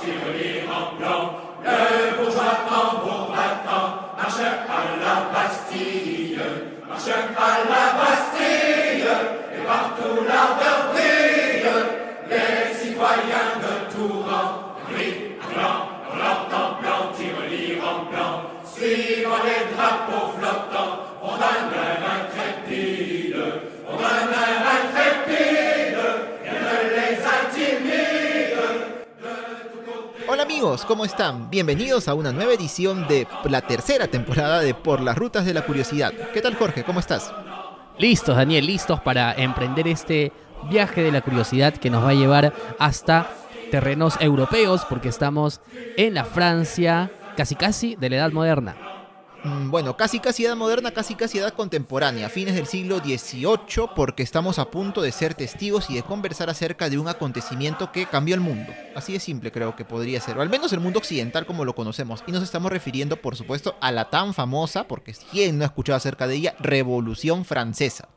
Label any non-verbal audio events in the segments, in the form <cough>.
tirelire en blanc. Le bourgeois tambour battant marche à la Bastille, marche à la amigos, ¿cómo están? Bienvenidos a una nueva edición de la tercera temporada de Por las Rutas de la Curiosidad. ¿Qué tal Jorge? ¿Cómo estás? Listos, Daniel, listos para emprender este viaje de la curiosidad que nos va a llevar hasta terrenos europeos porque estamos en la Francia casi casi de la Edad Moderna. Mm, Bueno, casi casi edad moderna, casi casi edad contemporánea, fines del siglo XVIII, porque estamos a punto de ser testigos y de conversar acerca de un acontecimiento que cambió el mundo. Así de simple creo que podría ser, o al menos el mundo occidental como lo conocemos. Y nos estamos refiriendo, por supuesto, a la tan famosa, porque quién no ha escuchado acerca de ella, Revolución Francesa.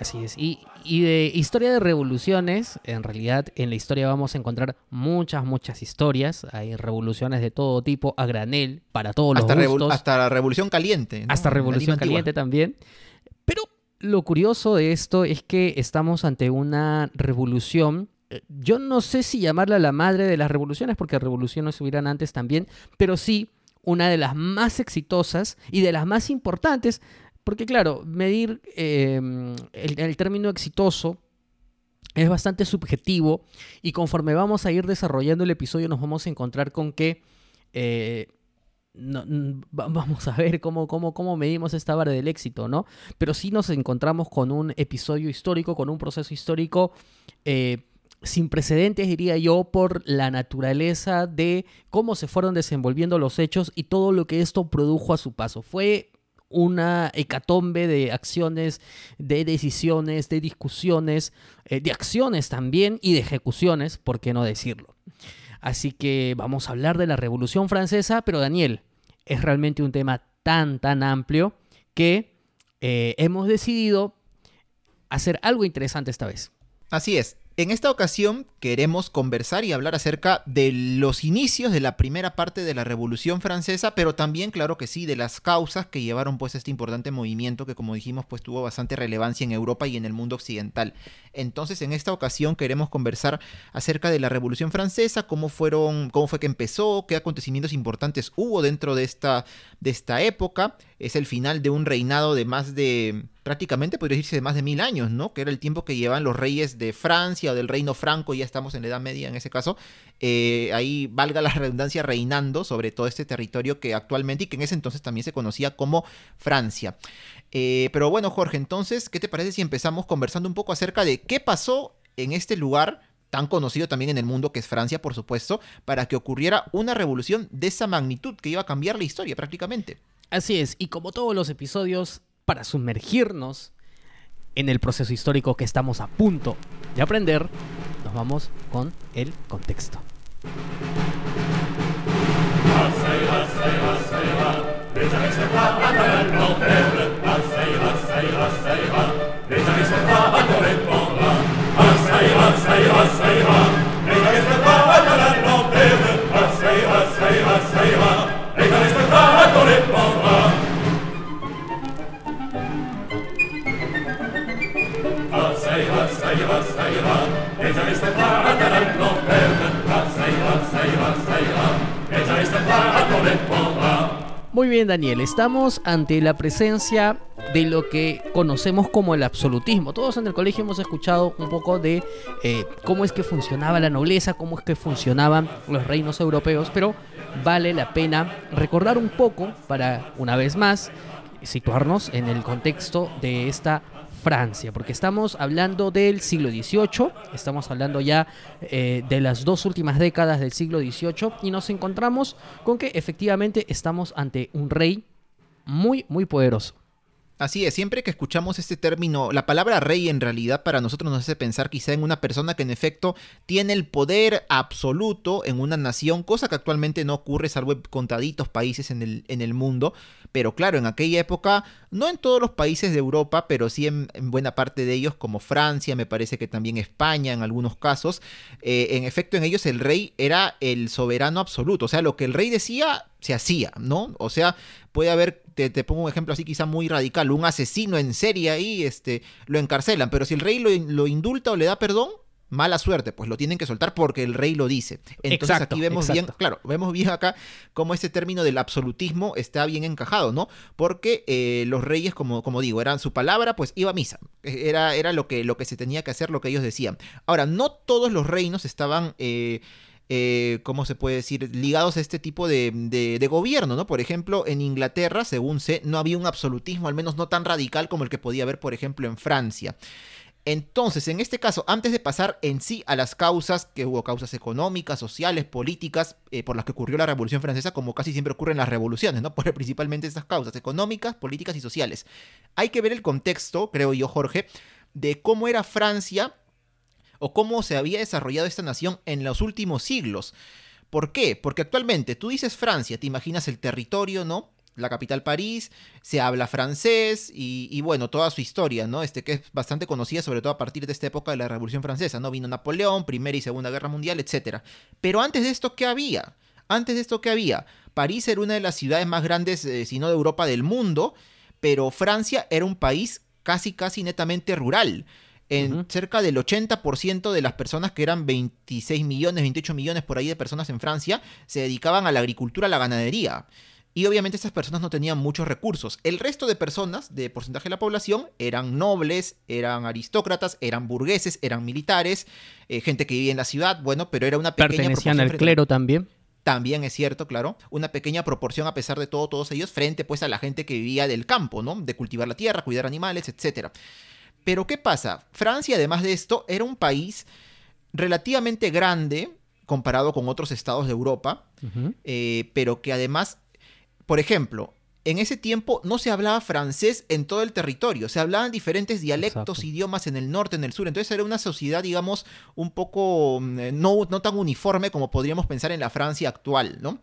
Así es. Y, y de historia de revoluciones, en realidad en la historia vamos a encontrar muchas, muchas historias. Hay revoluciones de todo tipo, a granel, para todos los Hasta, gustos. hasta la Revolución Caliente. ¿no? hasta Revolución antigua. Caliente también. Pero lo curioso de esto es que estamos ante una revolución. eh, Yo no sé si llamarla la madre de las revoluciones, porque revoluciones hubieran antes también, pero sí una de las más exitosas y de las más importantes, porque claro, medir eh, el, término exitoso es bastante subjetivo y conforme vamos a ir desarrollando el episodio nos vamos a encontrar con que eh, va- <laughs> vamos a ver cómo, cómo, cómo medimos esta vara del éxito, ¿no? Pero sí nos encontramos con un episodio histórico, con un proceso histórico eh, sin precedentes, diría yo, por la naturaleza de cómo se fueron desenvolviendo los hechos y todo lo que esto produjo a su paso. Fue una hecatombe de acciones, de decisiones, de discusiones, eh, de acciones también y de ejecuciones, ¿por qué no decirlo? Así que vamos a hablar de la Revolución Francesa, pero Daniel, es realmente un tema tan, tan amplio que eh, hemos decidido hacer algo interesante esta vez. Así es. En esta ocasión queremos conversar y hablar acerca de los inicios de la primera parte de la Revolución Francesa, pero también, claro que sí, de las causas que llevaron pues este importante movimiento que como dijimos pues tuvo bastante relevancia en Europa y en el mundo occidental. Entonces, en esta ocasión queremos conversar acerca de la Revolución Francesa, cómo fueron, cómo fue que empezó, qué acontecimientos importantes hubo dentro de esta de esta época. Es el final de un reinado de más de prácticamente podría decirse de más de mil años, ¿no? Que era el tiempo que llevan los reyes de Francia o del reino franco, ya estamos en la Edad Media en ese caso, eh, ahí valga la redundancia reinando sobre todo este territorio que actualmente y que en ese entonces también se conocía como Francia. Eh, pero bueno, Jorge, entonces, ¿qué te parece si empezamos conversando un poco acerca de qué pasó en este lugar? tan conocido también en el mundo que es Francia, por supuesto, para que ocurriera una revolución de esa magnitud que iba a cambiar la historia prácticamente. Así es, y como todos los episodios, para sumergirnos en el proceso histórico que estamos a punto de aprender, nos vamos con el contexto. Muy bien, Daniel, estamos ante la presencia de lo que conocemos como el absolutismo. Todos en el colegio hemos escuchado un poco de eh, cómo es que funcionaba la nobleza, cómo es que funcionaban los reinos europeos, pero vale la pena recordar un poco para, una vez más, situarnos en el contexto de esta Francia, porque estamos hablando del siglo XVIII, estamos hablando ya eh, de las dos últimas décadas del siglo XVIII y nos encontramos con que efectivamente estamos ante un rey muy, muy poderoso. Así es, siempre que escuchamos este término, la palabra rey en realidad para nosotros nos hace pensar quizá en una persona que en efecto tiene el poder absoluto en una nación, cosa que actualmente no ocurre salvo en contaditos países en el, en el mundo. Pero claro, en aquella época, no en todos los países de Europa, pero sí en, buena parte de ellos, como Francia, me parece que también España en algunos casos, eh, en efecto en ellos el rey era el soberano absoluto. O sea, lo que el rey decía se hacía, ¿no? O sea, puede haber, te, pongo un ejemplo así quizá muy radical, un asesino en serie ahí, este, lo encarcelan, pero si el rey lo, indulta o le da perdón, mala suerte, pues lo tienen que soltar porque el rey lo dice. Entonces aquí vemos bien, claro, vemos bien acá cómo este término del absolutismo está bien encajado, ¿no? Porque eh, los reyes, como, como digo, eran su palabra, pues iba a misa. Era, era lo, que, lo que se tenía que hacer, lo que ellos decían. Ahora, no todos los reinos estaban... Eh, eh, ¿cómo se puede decir?, ligados a este tipo de, gobierno, ¿no? Por ejemplo, en Inglaterra, según sé, no había un absolutismo, al menos no tan radical como el que podía haber, por ejemplo, en Francia. Entonces, en este caso, antes de pasar en sí a las causas, que hubo causas económicas, sociales, políticas, eh, por las que ocurrió la Revolución Francesa, como casi siempre ocurre en las revoluciones, ¿no? <laughs> Por principalmente estas causas, económicas, políticas y sociales. Hay que ver el contexto, creo yo, Jorge, de cómo era Francia o cómo se había desarrollado esta nación en los últimos siglos. ¿Por qué? Porque actualmente tú dices Francia, te imaginas el territorio, ¿no? La capital París, se habla francés y, bueno, toda su historia, ¿no? Este que es bastante conocida, sobre todo a partir de esta época de la Revolución Francesa, ¿no? Vino Napoleón, Primera y Segunda Guerra Mundial, etc. Pero antes de esto, ¿qué había? Antes de esto, ¿qué había? París era una de las ciudades más grandes, eh, si no de Europa, del mundo, pero Francia era un país casi, casi netamente rural en cerca del 80% de las personas, que eran 26 millones, 28 millones por ahí de personas en Francia, se dedicaban a la agricultura, a la ganadería. Y obviamente estas personas no tenían muchos recursos. El resto de personas, de porcentaje de la población, eran nobles, eran aristócratas, eran burgueses, eran militares, eh, gente que vivía en la ciudad, bueno, pero era una pequeña Pertenecían al clero también. También es cierto, claro, una pequeña proporción a pesar de todo, todos ellos, frente pues a la gente que vivía del campo, ¿no? De cultivar la tierra, cuidar animales, etcétera. Pero ¿qué pasa? Francia, además de esto, era un país relativamente grande comparado con otros estados de Europa, eh, pero que además, por ejemplo, en ese tiempo no se hablaba francés en todo el territorio, se hablaban diferentes dialectos, idiomas en el norte, en el sur, entonces era una sociedad, digamos, un poco mm, no, no tan uniforme como podríamos pensar en la Francia actual, ¿no?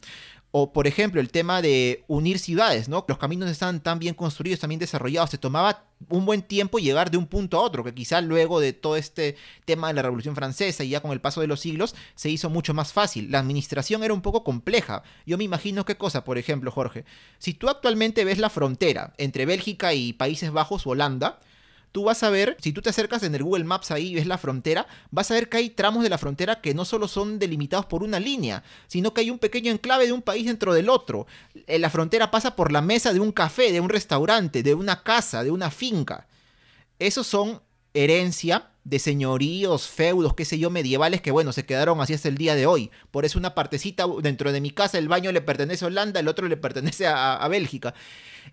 O, por ejemplo, el tema de unir ciudades, ¿no? Los caminos estaban tan bien construidos, tan bien desarrollados, se tomaba un buen tiempo llegar de un punto a otro, que quizá luego de todo este tema de la Revolución Francesa y ya con el paso de los siglos se hizo mucho más fácil. La administración era un poco compleja. Yo me imagino qué cosa, por ejemplo, Jorge. Si tú actualmente ves la frontera entre Bélgica y Países Bajos Holanda, tú vas a ver, si tú te acercas en el Google Maps ahí y ves la frontera, vas a ver que hay tramos de la frontera que no solo son delimitados por una línea, sino que hay un pequeño enclave de un país dentro del otro. Eh, la frontera pasa por la mesa de un café, de un restaurante, de una casa, de una finca. Esos son herencia de señoríos, feudos, qué sé yo, medievales que bueno, se quedaron así hasta el día de hoy. Por eso una partecita dentro de mi casa, el baño le pertenece a Holanda, el otro le pertenece a Bélgica.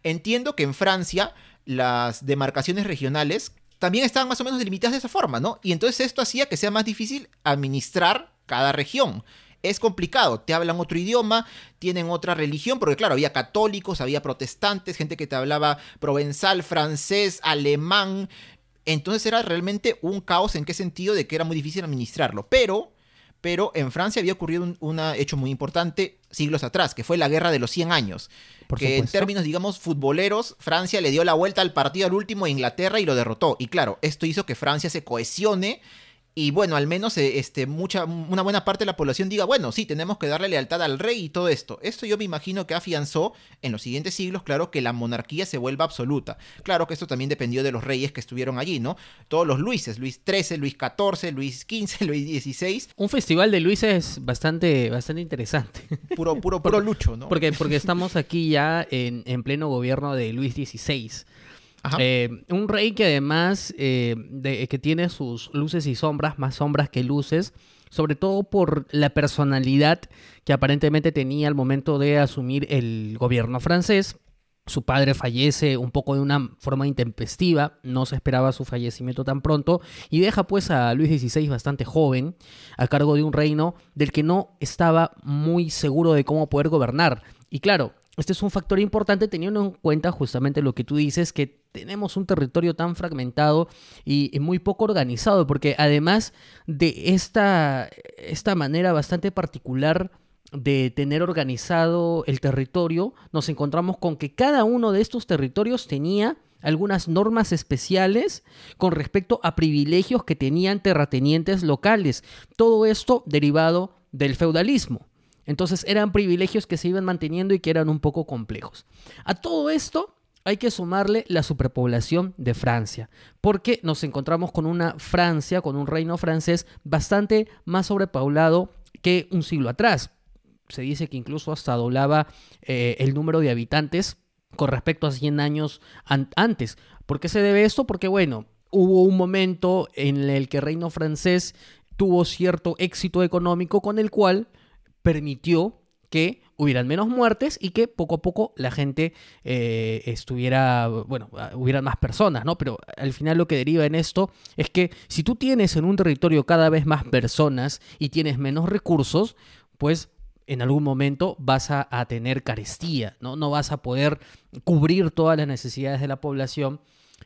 Entiendo que en Francia las demarcaciones regionales también estaban más o menos delimitadas de esa forma, ¿no? Y entonces esto hacía que sea más difícil administrar cada región. Es complicado, te hablan otro idioma, tienen otra religión, porque claro, había católicos, había protestantes, gente que te hablaba provenzal, francés, alemán. Entonces era realmente un caos en qué sentido de que era muy difícil administrarlo. Pero pero en Francia había ocurrido un hecho muy importante siglos atrás, que fue la Guerra de los 100 años. Porque en términos, digamos, futboleros, Francia le dio la vuelta al partido al último a Inglaterra y lo derrotó. Y claro, esto hizo que Francia se cohesione y bueno, al menos eh, este, mucha, una buena parte de la población diga, bueno, sí, tenemos que darle lealtad al rey y todo esto. Esto yo me imagino que afianzó en los siguientes siglos, claro, que la monarquía se vuelva absoluta. Claro que esto también dependió de los reyes que estuvieron allí, ¿no? Todos los Luises, Luis XIII, Luis XIV, Luis XV, <laughs> Luis XVI. Un festival de Luises bastante, bastante interesante. <laughs> Puro, puro, puro lucho, ¿no? Porque, porque estamos aquí ya en, en pleno gobierno de Luis XVI. Eh, un rey que además eh, que tiene sus luces y sombras, más sombras que luces, sobre todo por la personalidad que aparentemente tenía al momento de asumir el gobierno francés. Su padre fallece un poco de una forma intempestiva, no se esperaba su fallecimiento tan pronto, y deja pues a Luis XVI bastante joven, a cargo de un reino del que no estaba muy seguro de cómo poder gobernar. Y claro, este es un factor importante teniendo en cuenta justamente lo que tú dices, que tenemos un territorio tan fragmentado y, muy poco organizado, porque además de esta, esta manera bastante particular de tener organizado el territorio, nos encontramos con que cada uno de estos territorios tenía algunas normas especiales con respecto a privilegios que tenían terratenientes locales. Todo esto derivado del feudalismo. Entonces eran privilegios que se iban manteniendo y que eran un poco complejos. A todo esto hay que sumarle la superpoblación de Francia, porque nos encontramos con una Francia, con un reino francés bastante más sobrepoblado que un siglo atrás. Se dice que incluso hasta doblaba eh, el número de habitantes con respecto a 100 años antes. ¿Por qué se debe esto? Porque bueno, hubo un momento en el que el reino francés tuvo cierto éxito económico con el cual permitió que hubieran menos muertes y que poco a poco la gente eh, estuviera, bueno, hubieran más personas, ¿no? Pero al final lo que deriva en esto es que si tú tienes en un territorio cada vez más personas y tienes menos recursos, pues en algún momento vas a, a tener carestía, ¿no? No vas a poder cubrir todas las necesidades de la población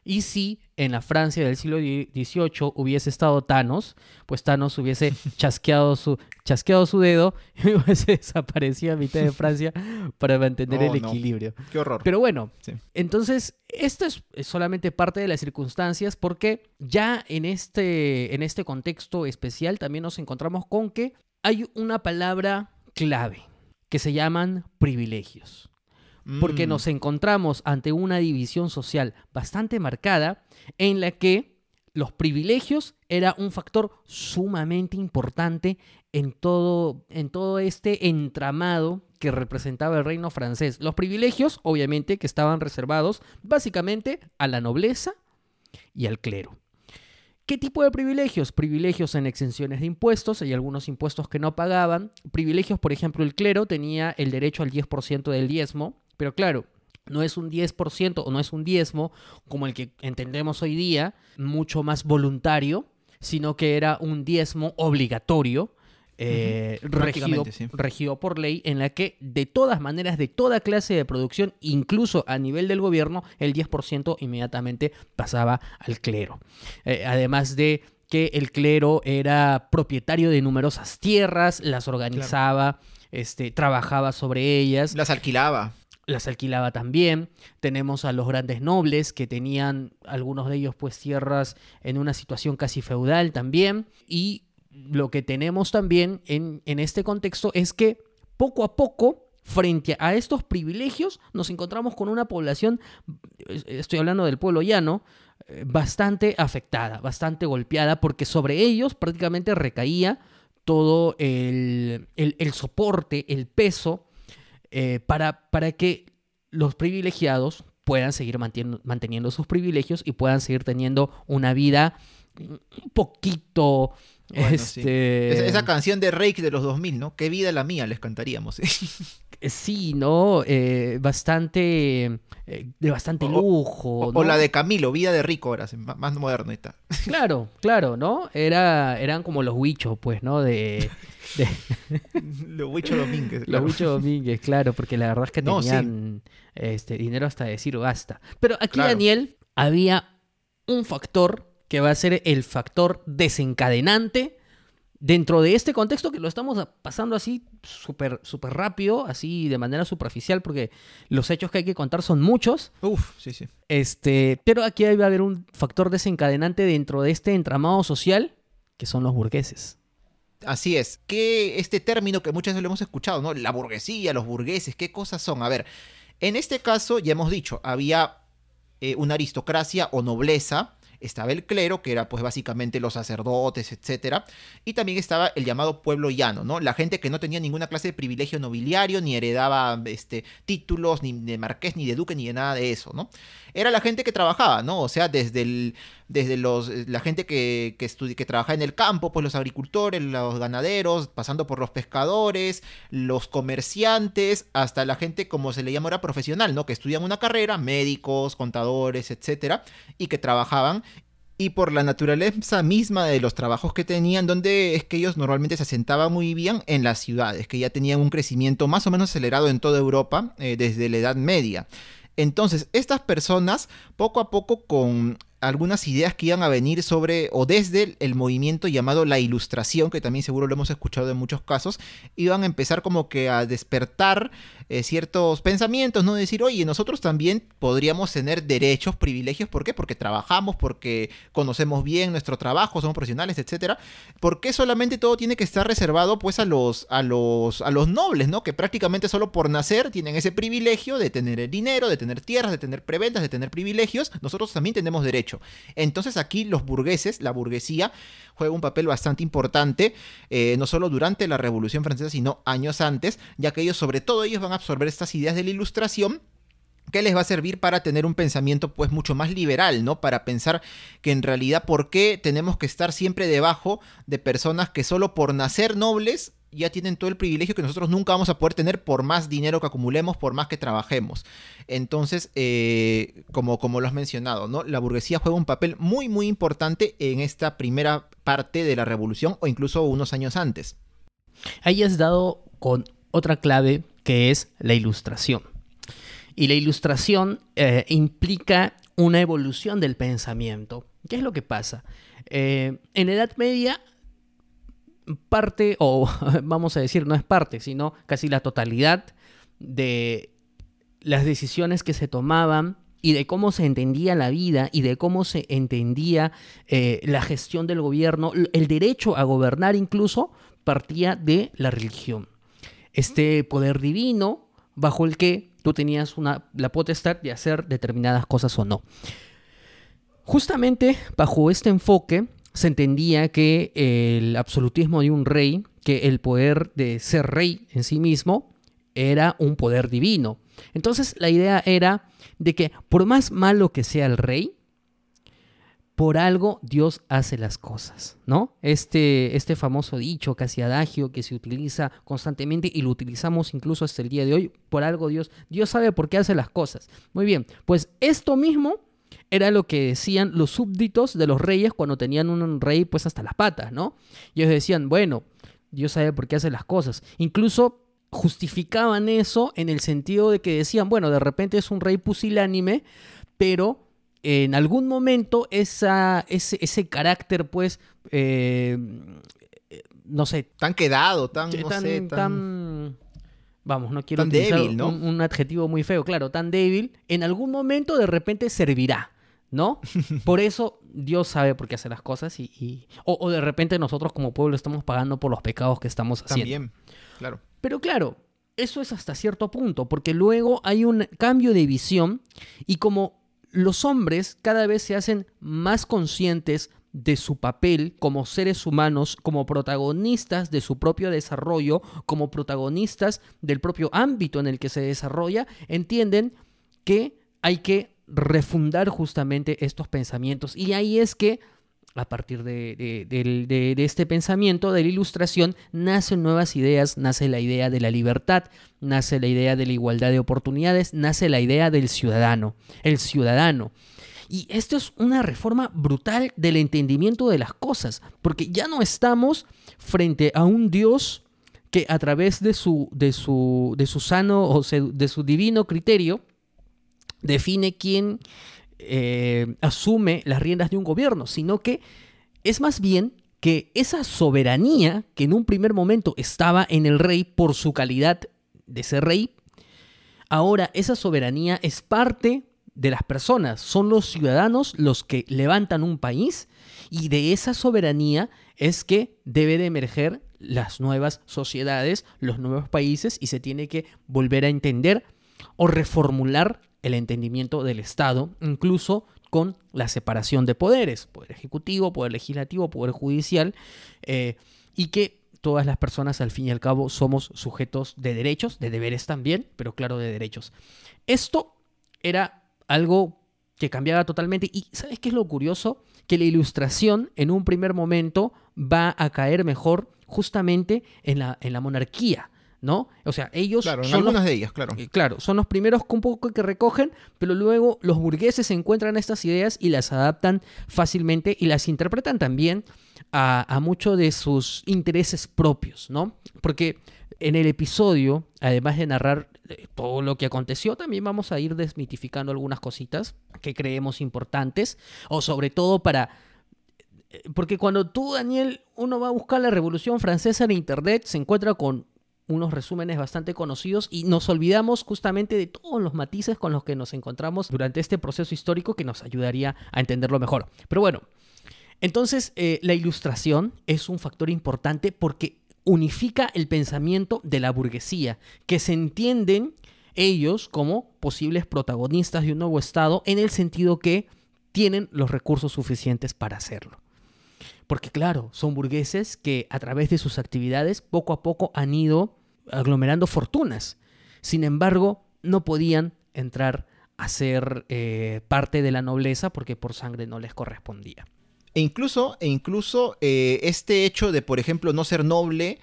y si en la Francia del siglo XVIII hubiese estado Thanos, pues Thanos hubiese <laughs> chasqueado su, chasqueado su dedo <laughs> y hubiese desaparecido a mitad de Francia para mantener el equilibrio. Qué horror. Pero bueno, entonces, esto es solamente parte de las circunstancias porque ya en este, en este contexto especial también nos encontramos con que hay una palabra clave que se llaman privilegios porque mm. nos encontramos ante una división social bastante marcada en la que los privilegios era un factor sumamente importante en todo, en todo este entramado que representaba el reino francés. Los privilegios, obviamente, que estaban reservados básicamente a la nobleza y al clero. ¿Qué tipo de privilegios? Privilegios en exenciones de impuestos, hay algunos impuestos que no pagaban. Privilegios, por ejemplo, el clero tenía el derecho al 10% del diezmo, pero claro, no es un 10% o no es un diezmo como el que entendemos hoy día, mucho más voluntario, sino que era un diezmo obligatorio. Eh, regido, por ley, en la que de todas maneras, de toda clase de producción, incluso a nivel del gobierno, el 10% inmediatamente pasaba al clero. Eh, además de que el clero era propietario de numerosas tierras, las organizaba, este, trabajaba sobre ellas. Las alquilaba las alquilaba también. Tenemos a los grandes nobles que tenían algunos de ellos pues tierras en una situación casi feudal también. Y lo que tenemos también en, en este contexto es que poco a poco frente a estos privilegios nos encontramos con una población, estoy hablando del pueblo llano, eh, bastante afectada, bastante golpeada, porque sobre ellos prácticamente recaía todo el, el, el soporte, el peso eh, para, para que los privilegiados puedan seguir manteniendo, sus privilegios y puedan seguir teniendo una vida un poquito... este... Esa, canción de Rake de los 2000, ¿no? Qué vida la mía, les cantaríamos. Eh, sí, ¿no? Eh, bastante. de bastante lujo. O, la de Camilo, Vida de Rico, ahora, más moderno está. Claro, claro, ¿no? Era, eran como los huichos, pues, ¿no? De, <laughs> los Huicho Domínguez. Claro. Los Huicho Domínguez, claro, porque la verdad es que tenían este, dinero hasta decir basta. Pero aquí, Daniel, había un factor que va a ser el factor desencadenante dentro de este contexto que lo estamos pasando así súper super rápido, así de manera superficial, porque los hechos que hay que contar son muchos. Uf, sí, sí. Este, pero aquí va a haber un factor desencadenante dentro de este entramado social, que son los burgueses. Así es. Que este término que muchas veces lo hemos escuchado, ¿no? La burguesía, los burgueses, ¿qué cosas son? A ver, en este caso, ya hemos dicho, había eh, una aristocracia o nobleza estaba el clero, que era pues básicamente los sacerdotes, etc. Y también estaba el llamado pueblo llano, ¿no? La gente que no tenía ninguna clase de privilegio nobiliario, ni heredaba este, títulos, ni de marqués, ni de duque, ni de nada de eso, ¿no? Era la gente que trabajaba, ¿no? O sea, desde, desde los, la gente que, que, que trabajaba en el campo, pues los agricultores, los ganaderos, pasando por los pescadores, los comerciantes, hasta la gente, como se le llama ahora, profesional, ¿no? Que estudian una carrera, médicos, contadores, etc. Y que trabajaban y por la naturaleza misma de los trabajos que tenían, donde es que ellos normalmente se asentaban muy bien en las ciudades, que ya tenían un crecimiento más o menos acelerado en toda Europa eh, desde la Edad Media. Entonces, estas personas, poco a poco, con algunas ideas que iban a venir sobre o desde el, movimiento llamado la ilustración, que también seguro lo hemos escuchado en muchos casos, iban a empezar como que a despertar eh, ciertos pensamientos, ¿no? Decir, oye, nosotros también podríamos tener derechos, privilegios, ¿por qué? Porque trabajamos, porque conocemos bien nuestro trabajo, somos profesionales, etcétera. ¿Por qué solamente todo tiene que estar reservado pues a los, a los, a los nobles, ¿no? Que prácticamente solo por nacer tienen ese privilegio de tener el dinero, de tener tierras, de tener preventas, de tener privilegios. Nosotros también tenemos derecho. Entonces aquí los burgueses, la burguesía, juega un papel bastante importante, eh, no solo durante la Revolución Francesa, sino años antes, ya que ellos, sobre todo ellos, van a absorber estas ideas de la ilustración que les va a servir para tener un pensamiento pues mucho más liberal, ¿no? Para pensar que en realidad por qué tenemos que estar siempre debajo de personas que solo por nacer nobles ya tienen todo el privilegio que nosotros nunca vamos a poder tener por más dinero que acumulemos, por más que trabajemos. Entonces, eh, como, como lo has mencionado, ¿no? la burguesía juega un papel muy, muy importante en esta primera parte de la revolución o incluso unos años antes. Ahí has dado con otra clave que es la ilustración. Y la ilustración eh, implica una evolución del pensamiento. ¿Qué es lo que pasa? Eh, en la Edad Media parte, o <laughs> vamos a decir, no es parte, sino casi la totalidad de las decisiones que se tomaban y de cómo se entendía la vida y de cómo se entendía eh, la gestión del gobierno, el derecho a gobernar incluso partía de la religión. Este poder divino bajo el que tú tenías una, la potestad de hacer determinadas cosas o no. Justamente bajo este enfoque se entendía que el absolutismo de un rey, que el poder de ser rey en sí mismo, era un poder divino. Entonces la idea era de que por más malo que sea el rey, por algo Dios hace las cosas, ¿no? Este, este famoso dicho, casi adagio, que se utiliza constantemente y lo utilizamos incluso hasta el día de hoy, por algo Dios, Dios sabe por qué hace las cosas. Muy bien, pues esto mismo era lo que decían los súbditos de los reyes cuando tenían un rey pues hasta las patas, ¿no? Y ellos decían, bueno, Dios sabe por qué hace las cosas. Incluso justificaban eso en el sentido de que decían, bueno, de repente es un rey pusilánime, pero en algún momento esa, ese, ese carácter, pues, eh, no sé. Tan quedado, tan, no sé, tan... Vamos, no quiero utilizar débil, ¿no? un, adjetivo muy feo, claro, tan débil, en algún momento de repente servirá. ¿no? <laughs> Por eso Dios sabe por qué hace las cosas y, o, de repente nosotros como pueblo estamos pagando por los pecados que estamos haciendo. También, claro. Pero claro, eso es hasta cierto punto, porque luego hay un cambio de visión y como los hombres cada vez se hacen más conscientes de su papel como seres humanos, como protagonistas de su propio desarrollo, como protagonistas del propio ámbito en el que se desarrolla, entienden que hay que refundar justamente estos pensamientos. Y ahí es que a partir de, este pensamiento, de la ilustración, nacen nuevas ideas, nace la idea de la libertad, nace la idea de la igualdad de oportunidades, nace la idea del ciudadano, el ciudadano. Y esto es una reforma brutal del entendimiento de las cosas, porque ya no estamos frente a un Dios que a través de su, sano o de su divino criterio define quién eh, asume las riendas de un gobierno, sino que es más bien que esa soberanía que en un primer momento estaba en el rey por su calidad de ser rey, ahora esa soberanía es parte de las personas, son los ciudadanos los que levantan un país y de esa soberanía es que debe de emerger las nuevas sociedades, los nuevos países y se tiene que volver a entender o reformular el entendimiento del Estado, incluso con la separación de poderes, poder ejecutivo, poder legislativo, poder judicial, eh, y que todas las personas al fin y al cabo somos sujetos de derechos, de deberes también, pero claro, de derechos. Esto era algo que cambiaba totalmente y ¿sabes qué es lo curioso? Que la ilustración en un primer momento va a caer mejor justamente en la, en la monarquía, ¿no? O sea, ellos Claro, en son los algunas de ellas, claro. eh, Claro, son los primeros un poco que recogen, pero luego los burgueses encuentran estas ideas y las adaptan fácilmente y las interpretan también a, a muchos de sus intereses propios, ¿no? Porque en el episodio, además de narrar eh, todo lo que aconteció, también vamos a ir desmitificando algunas cositas que creemos importantes, o sobre todo para... eh, Porque cuando tú, Daniel, uno va a buscar la Revolución Francesa en Internet, se encuentra con unos resúmenes bastante conocidos y nos olvidamos justamente de todos los matices con los que nos encontramos durante este proceso histórico que nos ayudaría a entenderlo mejor. Pero bueno, entonces eh, la ilustración es un factor importante porque unifica el pensamiento de la burguesía, que se entienden ellos como posibles protagonistas de un nuevo Estado en el sentido que tienen los recursos suficientes para hacerlo. Porque claro, son burgueses que a través de sus actividades poco a poco han ido aglomerando fortunas. Sin embargo, no podían entrar a ser eh, parte de la nobleza porque por sangre no les correspondía. E incluso, e incluso eh, este hecho de, por ejemplo, no ser noble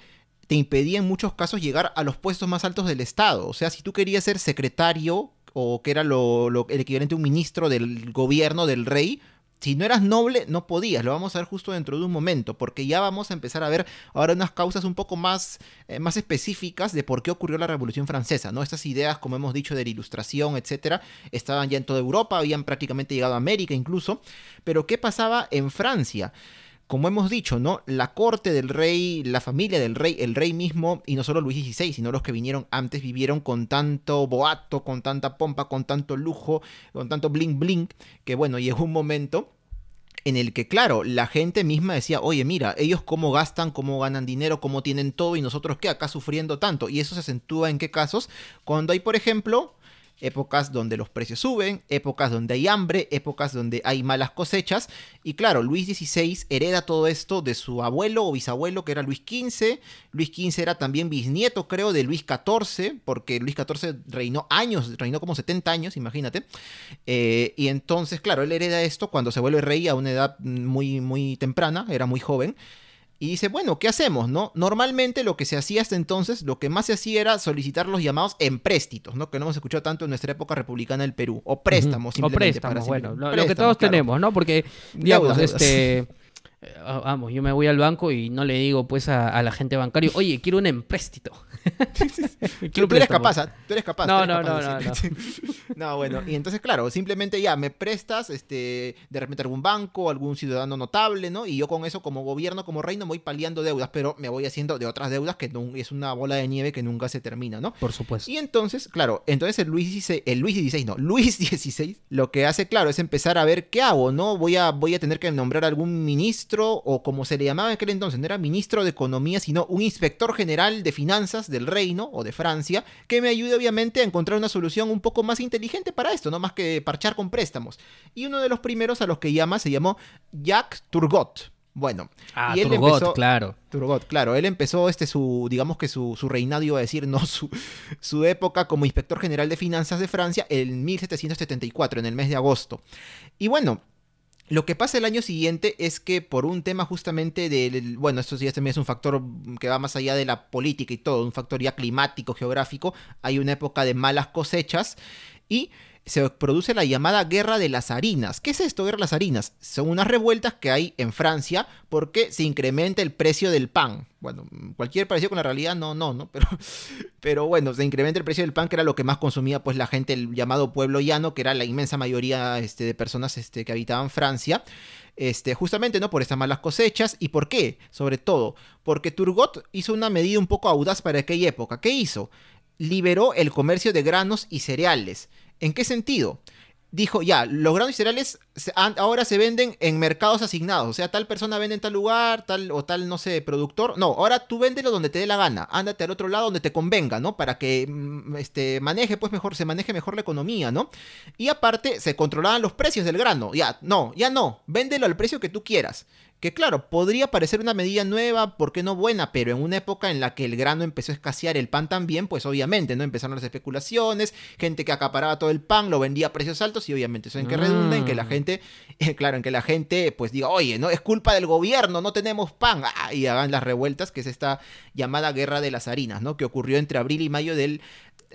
te impedía en muchos casos llegar a los puestos más altos del Estado. O sea, si tú querías ser secretario o que era lo, lo- el equivalente a un ministro del gobierno del rey, si no eras noble, no podías. Lo vamos a ver justo dentro de un momento, porque ya vamos a empezar a ver ahora unas causas un poco más, eh, más específicas de por qué ocurrió la Revolución Francesa, ¿no? Estas ideas, como hemos dicho, de la ilustración, etcétera, estaban ya en toda Europa, habían prácticamente llegado a América incluso. Pero ¿qué pasaba en Francia? Como hemos dicho, ¿no? La corte del rey, la familia del rey, el rey mismo, y no solo Luis XVI, sino los que vinieron antes, vivieron con tanto boato, con tanta pompa, con tanto lujo, con tanto bling bling, que bueno, llegó un momento en el que, claro, la gente misma decía, oye, mira, ellos cómo gastan, cómo ganan dinero, cómo tienen todo, y nosotros qué, acá sufriendo tanto. Y eso se acentúa en qué casos, cuando hay, por ejemplo, épocas donde los precios suben, épocas donde hay hambre, épocas donde hay malas cosechas. Y claro, Luis XVI hereda todo esto de su abuelo o bisabuelo, que era Luis XV. Luis XV era también bisnieto, creo, de Luis XIV, porque Luis XIV reinó años, reinó como 70 años, imagínate. Eh, y entonces, claro, él hereda esto cuando se vuelve rey a una edad muy, muy temprana, era muy joven. Y dice, bueno, ¿qué hacemos? no? Normalmente lo que se hacía hasta entonces, lo que más se hacía era solicitar los llamados empréstitos, ¿no? Que no hemos escuchado tanto en nuestra época republicana del Perú. O préstamos, Ujú. O simplemente. préstamos, para bueno, lo, lo que todos claro. tenemos, ¿no? Porque, digamos, Deudas, este... Vamos, yo me voy al banco y no le digo pues a, a la gente bancario, oye, quiero un empréstito. Tú, <laughs> Quiero <laughs> tú eres capaz, ¿ah? tú eres capaz. No, eres no, capaz no, decir- <laughs> No, bueno, y entonces, claro, simplemente ya me prestas, este, de repente algún banco, algún ciudadano notable, ¿no? Y yo con eso, como gobierno, como reino, voy paliando deudas, pero me voy haciendo de otras deudas que no- es una bola de nieve que nunca se termina, ¿no? Por supuesto. Y entonces, claro, entonces el Luis XVI, el Luis XVI, no, Luis XVI, lo que hace, claro, es empezar a ver qué hago, ¿no? Voy a, voy a tener que nombrar algún ministro, o como se le llamaba en aquel entonces, no era ministro de Economía, sino un inspector general de finanzas del reino o de Francia, que me ayude obviamente a encontrar una solución un poco más inteligente para esto, no más que parchar con préstamos. Y uno de los primeros a los que llama se llamó Jacques Turgot. Bueno, Ah, y él Turgot, empezó- claro. Turgot, claro, él empezó este su, digamos que su, su reinado, iba a decir, no, <laughs> su, su época como inspector general de finanzas de Francia en 1774, en el mes de agosto. Y bueno, lo que pasa el año siguiente es que por un tema justamente del, bueno, esto ya también es un factor que va más allá de la política y todo, un factor ya climático, geográfico, hay una época de malas cosechas y se produce la llamada Guerra de las Harinas. ¿Qué es esto, Guerra de las Harinas? Son unas revueltas que hay en Francia porque se incrementa el precio del pan. Bueno, cualquier parecido con la realidad, no, no, no, <laughs> pero, pero bueno, se incrementa el precio del pan, que era lo que más consumía pues la gente, el llamado pueblo llano, que era la inmensa mayoría este, de personas este, que habitaban Francia. Este, justamente no por estas malas cosechas. ¿Y por qué? Sobre todo, porque Turgot hizo una medida un poco audaz para aquella época. ¿Qué hizo? Liberó el comercio de granos y cereales. ¿En qué sentido? Dijo, ya, los granos y cereales ahora se venden en mercados asignados. O sea, tal persona vende en tal lugar, tal o tal, no sé, productor. No, ahora tú véndelo donde te dé la gana. Ándate al otro lado donde te convenga, ¿no? Para que mm, este, maneje, pues mejor, se maneje mejor la economía, ¿no? Y aparte, se controlaban los precios del grano. Ya, no, ya no. Véndelo al precio que tú quieras. Que claro, podría parecer una medida nueva, ¿por qué no buena? Pero en una época en la que el grano empezó a escasear, el pan también, pues obviamente, ¿no? Empezaron las especulaciones, gente que acaparaba todo el pan, lo vendía a precios altos y obviamente eso en que redunda en que la Mm. gente, <laughs> claro, en que la gente pues diga, oye, no, es culpa del gobierno, no tenemos pan, ah, y hagan las revueltas, que es esta llamada Guerra de las Harinas, ¿no? Que ocurrió entre abril y mayo del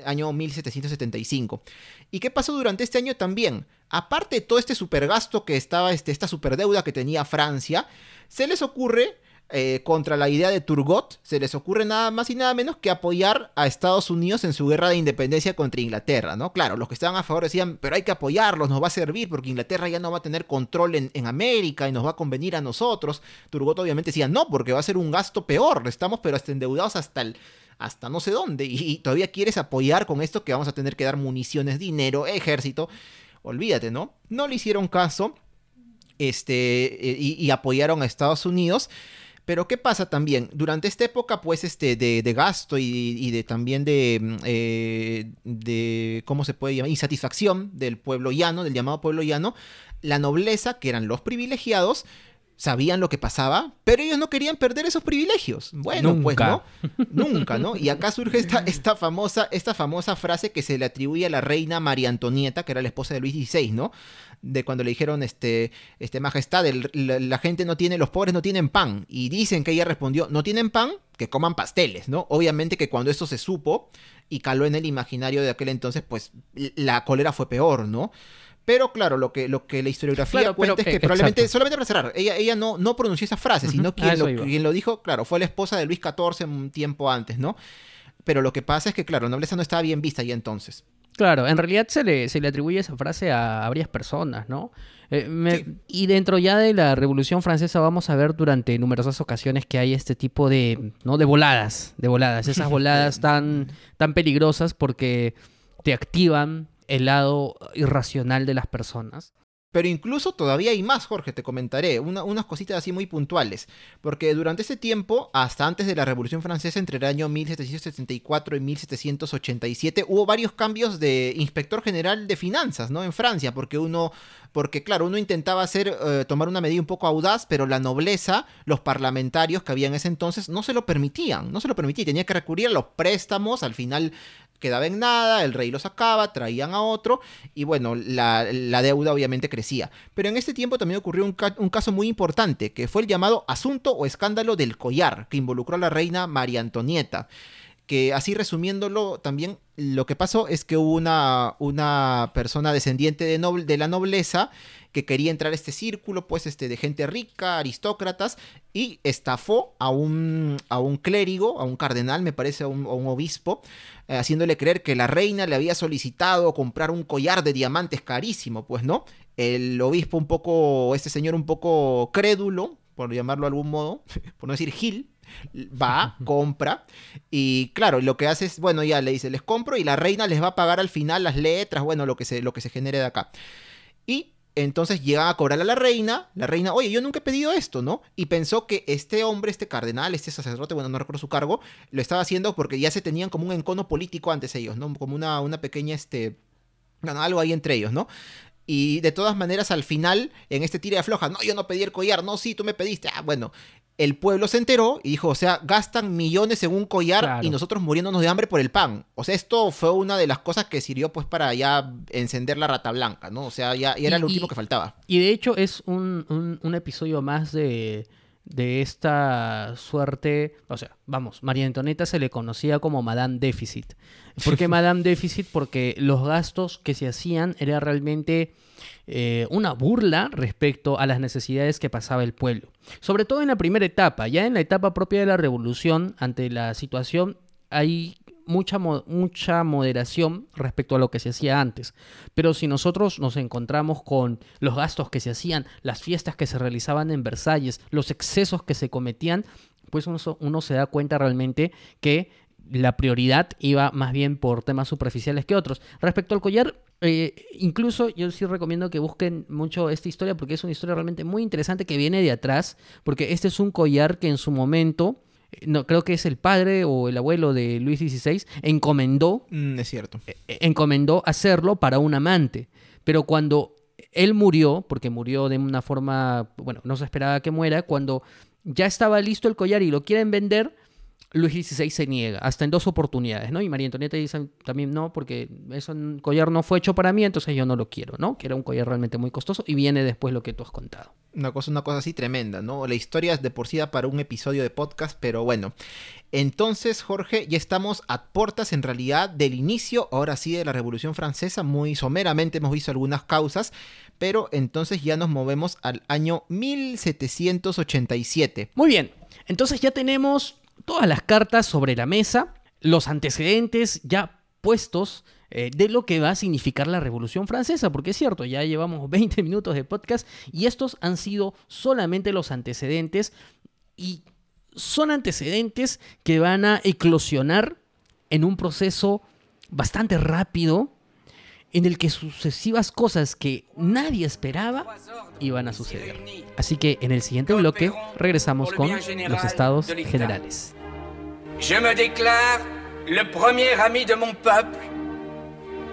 año 1775. ¿Y qué pasó durante este año también? Aparte de todo este supergasto que estaba, este, esta superdeuda que tenía Francia, se les ocurre, eh, contra la idea de Turgot, se les ocurre nada más y nada menos que apoyar a Estados Unidos en su guerra de independencia contra Inglaterra, ¿no? Claro, los que estaban a favor decían, pero hay que apoyarlos, nos va a servir porque Inglaterra ya no va a tener control en, en América y nos va a convenir a nosotros. Turgot obviamente decía, no, porque va a ser un gasto peor, estamos pero hasta endeudados hasta el hasta no sé dónde, y, todavía quieres apoyar con esto que vamos a tener que dar municiones, dinero, ejército, olvídate, ¿no? No le hicieron caso este, eh, y, apoyaron a Estados Unidos. Pero ¿qué pasa también? Durante esta época, pues, este, de, de gasto y, y de también de, mm, eh, de, ¿cómo se puede llamar? Insatisfacción del pueblo llano, del llamado pueblo llano, la nobleza, que eran los privilegiados, sabían lo que pasaba, pero ellos no querían perder esos privilegios. Bueno, pues Nunca. no, nunca, ¿no? Y acá surge esta, esta, famosa, esta famosa frase que se le atribuye a la reina María Antonieta, que era la esposa de Luis XVI, ¿no? De cuando le dijeron, este, este majestad, el- la, la gente no tiene, los pobres no tienen pan. Y dicen que ella respondió, no tienen pan, que coman pasteles, ¿no? Obviamente que cuando esto se supo y caló en el imaginario de aquel entonces, pues la cólera fue peor, ¿no? Pero claro, lo que, lo que la historiografía Claro, pero- cuenta es que eh, probablemente, exacto. solamente para cerrar, ella, ella no, no pronunció esa frase, sino quien, lo, quien lo dijo, claro, fue la esposa de Luis XIV un tiempo antes, ¿no? Pero lo que pasa es que, claro, nobleza no estaba bien vista ya entonces. Claro, en realidad se le, se le atribuye esa frase a, varias personas, ¿no? Eh, me- Sí. Y dentro ya de la Revolución Francesa vamos a ver durante numerosas ocasiones que hay este tipo de, ¿no? de voladas, de voladas, esas <laughs> voladas tan, tan peligrosas porque te activan el lado irracional de las personas. Pero incluso todavía hay más, Jorge, te comentaré, una- unas cositas así muy puntuales. Porque durante ese tiempo, hasta antes de la Revolución Francesa, entre el año 1774 y 1787, hubo varios cambios de inspector general de finanzas, ¿no? En Francia, porque uno, porque claro, uno intentaba hacer, eh, tomar una medida un poco audaz, pero la nobleza, los parlamentarios que había en ese entonces, no se lo permitían, no se lo permitían, tenía que recurrir a los préstamos, al final quedaba en nada, el rey lo sacaba, traían a otro, y bueno, la, la deuda obviamente crecía. Pero en este tiempo también ocurrió un, un caso muy importante, que fue el llamado asunto o escándalo del collar, que involucró a la reina María Antonieta. Que así resumiéndolo, también lo que pasó es que hubo una, una persona descendiente de, noble- de la nobleza que quería entrar a este círculo, pues, este, de gente rica, aristócratas, y estafó a un, a un clérigo, a un cardenal, me parece, a un, obispo, eh, haciéndole creer que la reina le había solicitado comprar un collar de diamantes carísimo, pues, ¿no? El obispo un poco, este señor un poco crédulo, por llamarlo de algún modo, <laughs> por no decir Gil, va, compra, y claro, lo que hace es, bueno, ya le dice, les compro y la reina les va a pagar al final las letras, bueno, lo que se, lo que se genere de acá. Y entonces llegan a cobrar a la reina, la reina, oye, yo nunca he pedido esto, ¿no? Y pensó que este hombre, este cardenal, este sacerdote, bueno, no recuerdo su cargo, lo estaba haciendo porque ya se tenían como un encono político antes ellos, ¿no? Como una, una pequeña, este, bueno, algo ahí entre ellos, ¿no? Y de todas maneras, al final, en este tira de afloja, no, yo no pedí el collar, no, sí, tú me pediste. Ah, bueno, el pueblo se enteró y dijo, o sea, gastan millones en un collar Claro. y nosotros muriéndonos de hambre por el pan. O sea, esto fue una de las cosas que sirvió pues para ya encender la rata blanca, ¿no? O sea, ya, ya era Y- lo último y- que faltaba. Y de hecho es un, un- un episodio más de, de esta suerte. O sea, vamos, María Antonieta se le conocía como Madame Déficit. ¿Por qué <laughs> Madame Déficit? Porque los gastos que se hacían era realmente eh, una burla respecto a las necesidades que pasaba el pueblo. Sobre todo en la primera etapa, ya en la etapa propia de la revolución, ante la situación, hay mucha, mucha moderación respecto a lo que se hacía antes. Pero si nosotros nos encontramos con los gastos que se hacían, las fiestas que se realizaban en Versalles, los excesos que se cometían, pues uno se da cuenta realmente que la prioridad iba más bien por temas superficiales que otros. Respecto al collar, eh, incluso yo sí recomiendo que busquen mucho esta historia porque es una historia realmente muy interesante que viene de atrás, porque este es un collar que en su momento, eh, no, creo que es el padre o el abuelo de Luis XVI, encomendó Mm, es cierto. eh, encomendó hacerlo para un amante. Pero cuando Él murió, porque murió de una forma, bueno, no se esperaba que muera, cuando ya estaba listo el collar y lo quieren vender, Luis XVI se niega, hasta en dos oportunidades, ¿no? Y María Antonieta dice también no, porque ese collar no fue hecho para mí, entonces yo no lo quiero, ¿no? Que era un collar realmente muy costoso y viene después lo que tú has contado. Una cosa, una cosa así tremenda, ¿no? La historia es de por sí para un episodio de podcast, pero bueno. Entonces, Jorge, ya estamos a puertas en realidad del inicio, ahora sí, de la Revolución Francesa. Muy someramente hemos visto algunas causas, pero entonces ya nos movemos al año 1787. Muy bien, entonces ya tenemos todas las cartas sobre la mesa, los antecedentes ya puestos eh, de lo que va a significar la Revolución Francesa, porque es cierto, ya llevamos <laughs> 20 minutos de podcast y estos han sido solamente los antecedentes y son antecedentes que van a eclosionar en un proceso bastante rápido en el que sucesivas cosas que nadie esperaba iban a suceder. Así que en el siguiente bloque regresamos con los estados generales. Je me déclare le premier ami de mon peuple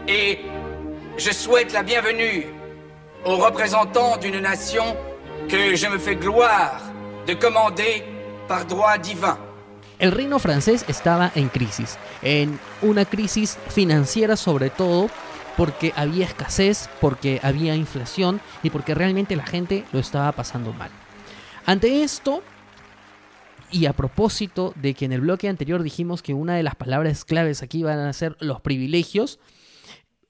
et je souhaite la bienvenue aux représentants d'une nation que je me fais gloire de commander par droit divin. El reino francés estaba en crisis, en una crisis financiera sobre todo, porque había escasez, porque había inflación y porque realmente la gente lo estaba pasando mal. Ante esto, y a propósito de que en el bloque anterior dijimos que una de las palabras claves aquí van a ser los privilegios,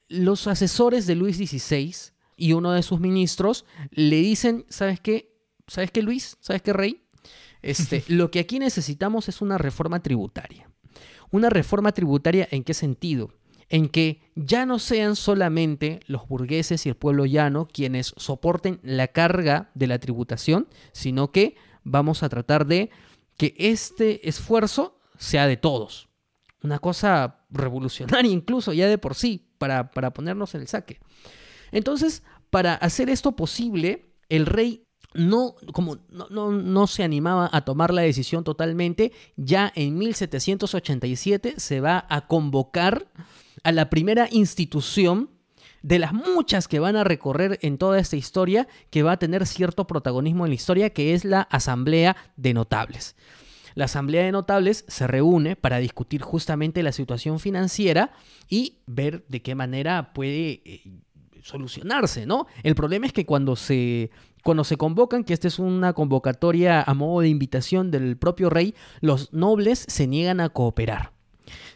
los asesores de Luis XVI y uno de sus ministros le dicen, ¿sabes qué? ¿Sabes qué, Luis? ¿Sabes qué, Rey? Este, <laughs> lo que aquí necesitamos es una reforma tributaria. Una reforma tributaria en qué sentido? En que ya no sean solamente los burgueses y el pueblo llano quienes soporten la carga de la tributación, sino que vamos a tratar de que este esfuerzo sea de todos. Una cosa revolucionaria incluso ya de por sí, para, para ponernos en el saque. Entonces, para hacer esto posible, el rey no, como no, no, se animaba a tomar la decisión totalmente, ya en 1787 se va a convocar a la primera institución de las muchas que van a recorrer en toda esta historia, que va a tener cierto protagonismo en la historia, que es la Asamblea de Notables. La Asamblea de Notables se reúne para discutir justamente la situación financiera y ver de qué manera puede eh, solucionarse, ¿no? El problema es que cuando se, cuando se convocan, que esta es una convocatoria a modo de invitación del propio rey, los nobles se niegan a cooperar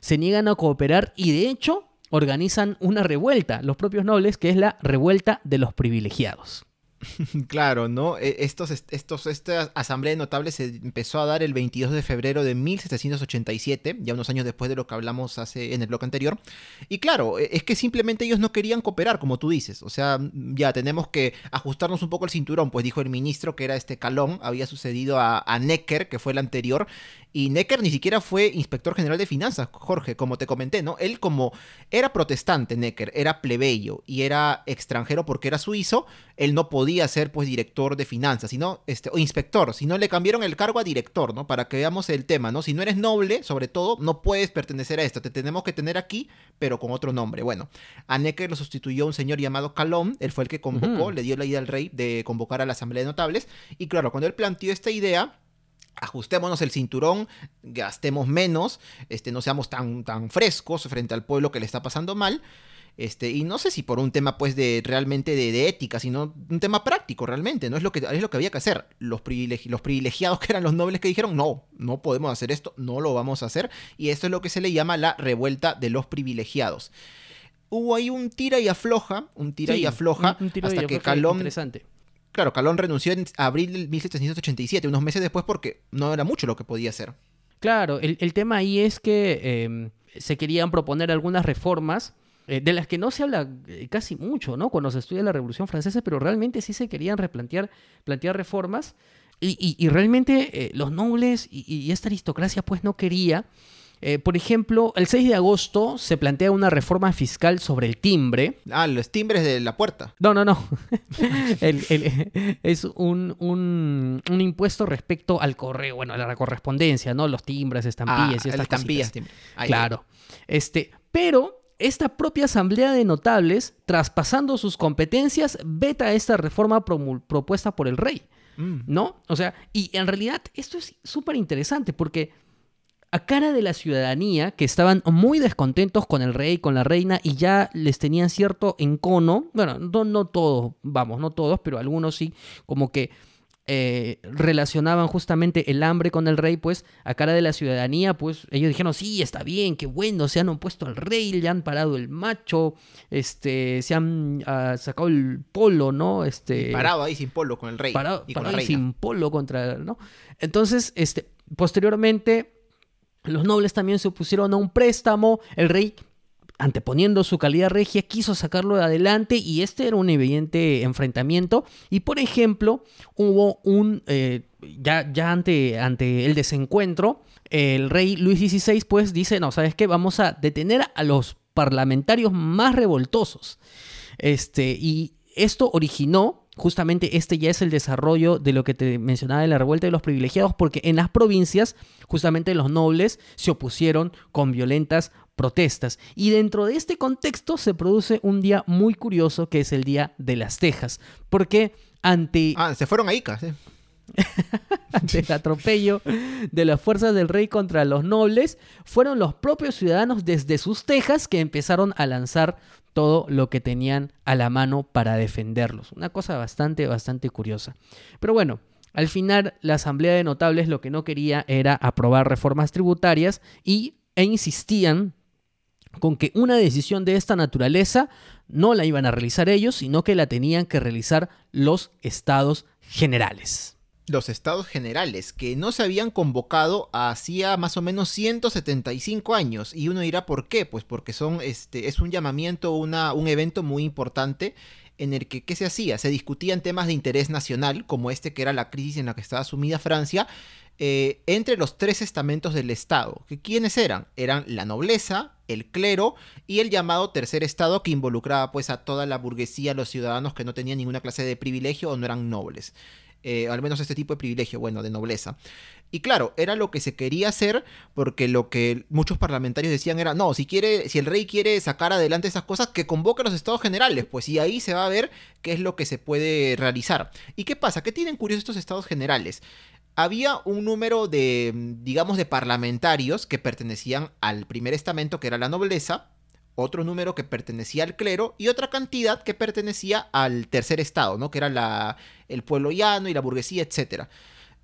se niegan a cooperar y de hecho organizan una revuelta, los propios nobles, que es la revuelta de los privilegiados. <laughs> Claro, ¿no? E, estos, estos, esta asamblea de notables se empezó a dar el 22 de febrero de 1787, ya unos años después de lo que hablamos hace en el bloque anterior. Y claro, e, es que simplemente ellos no querían cooperar, como tú dices. O sea, ya tenemos que ajustarnos un poco el cinturón, pues dijo el ministro que era este Calón, había sucedido a, a Necker, que fue el anterior, y Necker ni siquiera fue inspector general de finanzas, Jorge, como te comenté, ¿no? Él como era protestante, Necker, era plebeyo y era extranjero porque era suizo, él no podía ser pues director de finanzas, sino este o inspector, sino le cambiaron el cargo a director, ¿no? Para que veamos el tema, ¿no? Si no eres noble, sobre todo, no puedes pertenecer a esto, te tenemos que tener aquí, pero con otro nombre. Bueno, a Necker lo sustituyó un señor llamado Calón, él fue el que convocó, le dio la idea al rey de convocar a la asamblea de notables y claro, cuando él planteó esta idea, ajustémonos el cinturón, gastemos menos, este, no seamos tan, tan frescos frente al pueblo que le está pasando mal. Este, y no sé si por un tema pues de realmente de, ética, sino un tema práctico realmente, no es lo que es lo que había que hacer. Los, los privilegiados que eran los nobles que dijeron, "No, no podemos hacer esto, no lo vamos a hacer", y esto es lo que se le llama la revuelta de los privilegiados. Hubo ahí un tira y afloja, un tira y afloja hasta que Calón interesante Claro, Calón renunció en abril de 1787, unos meses después, porque no era mucho lo que podía hacer. Claro, el, tema ahí es que em, se querían proponer algunas reformas eh, de las que no se habla eh, casi mucho, ¿no? Cuando se estudia la Revolución Francesa, pero realmente sí se querían replantear plantear reformas y, realmente eh, los nobles y, y, esta aristocracia pues no quería eh, por ejemplo, el 6 de agosto se plantea una reforma fiscal sobre el timbre. Ah, los timbres de la puerta. No, no, no. <laughs> es un, impuesto respecto al correo, bueno, a la correspondencia, ¿no? Los timbres, estampillas y ah, estas estampillas. claro. Este, pero esta propia Asamblea de Notables, traspasando sus competencias, veta esta reforma propuesta por el rey. Mm. ¿No? O sea, y en realidad esto es súper interesante porque a cara de la ciudadanía, que estaban muy descontentos con el rey, con la reina, y ya les tenían cierto encono, bueno, no, no todos, vamos, no todos, pero algunos sí, como que eh, relacionaban justamente el hambre con el rey, pues a cara de la ciudadanía, pues ellos dijeron, sí, está bien, qué bueno, se han opuesto al rey, le han parado el macho, este, se han ah, sacado el polo, ¿no? Este, parado ahí sin polo con el rey. Parado, y sin polo contra, ¿no? Entonces, este, posteriormente, los nobles también se opusieron a un préstamo, el rey anteponiendo su calidad regia, quiso sacarlo de adelante y este era un evidente enfrentamiento. Y por ejemplo, hubo un, eh, ya, ya ante, ante el desencuentro, el rey Luis XVI pues dice, no, ¿sabes qué? Vamos a detener a los parlamentarios más revoltosos. Este, y esto originó justamente este ya es el desarrollo de lo que te mencionaba de la revuelta de los privilegiados, porque en las provincias justamente los nobles se opusieron con violentas protestas. Y dentro de este contexto se produce un día muy curioso que es el Día de las Tejas. Porque ante... Ah, se fueron a Ica, sí. <laughs> ante el atropello de las fuerzas del rey contra los nobles, fueron los propios ciudadanos desde sus tejas que empezaron a lanzar todo lo que tenían a la mano para defenderlos. Una cosa bastante, bastante curiosa. Pero bueno, al final la Asamblea de Notables lo que no quería era aprobar reformas tributarias y, e insistían con que una decisión de esta naturaleza no la iban a realizar ellos, sino que la tenían que realizar los estados generales. Los estados generales, que no se habían convocado hacía más o menos 175 años. Y uno dirá, ¿por qué? Pues porque son, este, es un llamamiento, una, un evento muy importante en el que, ¿qué se hacía? Se discutían temas de interés nacional, como este que era la crisis en la que estaba sumida Francia, eh, entre los tres estamentos del Estado. ¿Que ¿Quiénes eran? Eran la nobleza, el clero y el llamado tercer Estado que involucraba pues a toda la burguesía, los ciudadanos que no tenían ninguna clase de privilegio o no eran nobles. Eh, al menos este tipo de privilegio, bueno, de nobleza. Y claro, era lo que se quería hacer porque lo que muchos parlamentarios decían era, no, si quiere, si el rey quiere sacar adelante esas cosas, que convoque a los estados generales, pues y ahí se va a ver qué es lo que se puede realizar. ¿Y qué pasa? ¿Qué tienen curiosos estos estados generales? Había un número de, digamos, de parlamentarios que pertenecían al primer estamento, que era la nobleza, otro número que pertenecía al clero y otra cantidad que pertenecía al tercer estado, ¿no? Que era la, el pueblo llano y la burguesía, etc.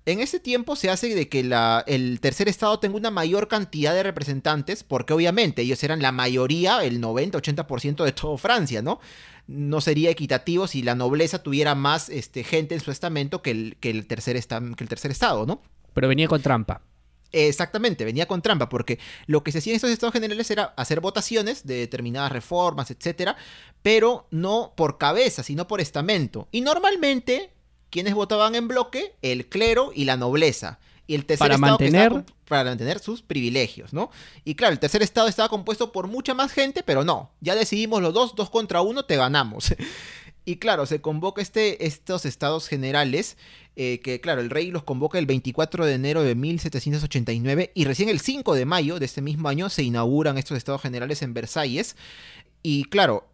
En ese tiempo se hace de que la, el tercer estado tenga una mayor cantidad de representantes, porque obviamente ellos eran la mayoría, el 90-80% de toda Francia, ¿no? No sería equitativo si la nobleza tuviera más este, gente en su estamento que el, que el, tercer, que el tercer estado, ¿no? Pero venía con trampa. Exactamente, venía con trampa, porque lo que se hacía en estos estados generales era hacer votaciones de determinadas reformas, etcétera, pero no por cabeza, sino por estamento. Y normalmente, quienes votaban en bloque? El clero y la nobleza. Y el tercer para estado mantener... para mantener sus privilegios, ¿no? Y claro, el tercer estado estaba compuesto por mucha más gente, pero no, ya decidimos los dos, dos contra uno, te ganamos. <laughs> y claro, se convoca este, estos estados generales, eh, que claro, el rey los convoca el 24 de enero de 1789 y recién el 5 de mayo de este mismo año se inauguran estos estados generales en Versalles. Y claro,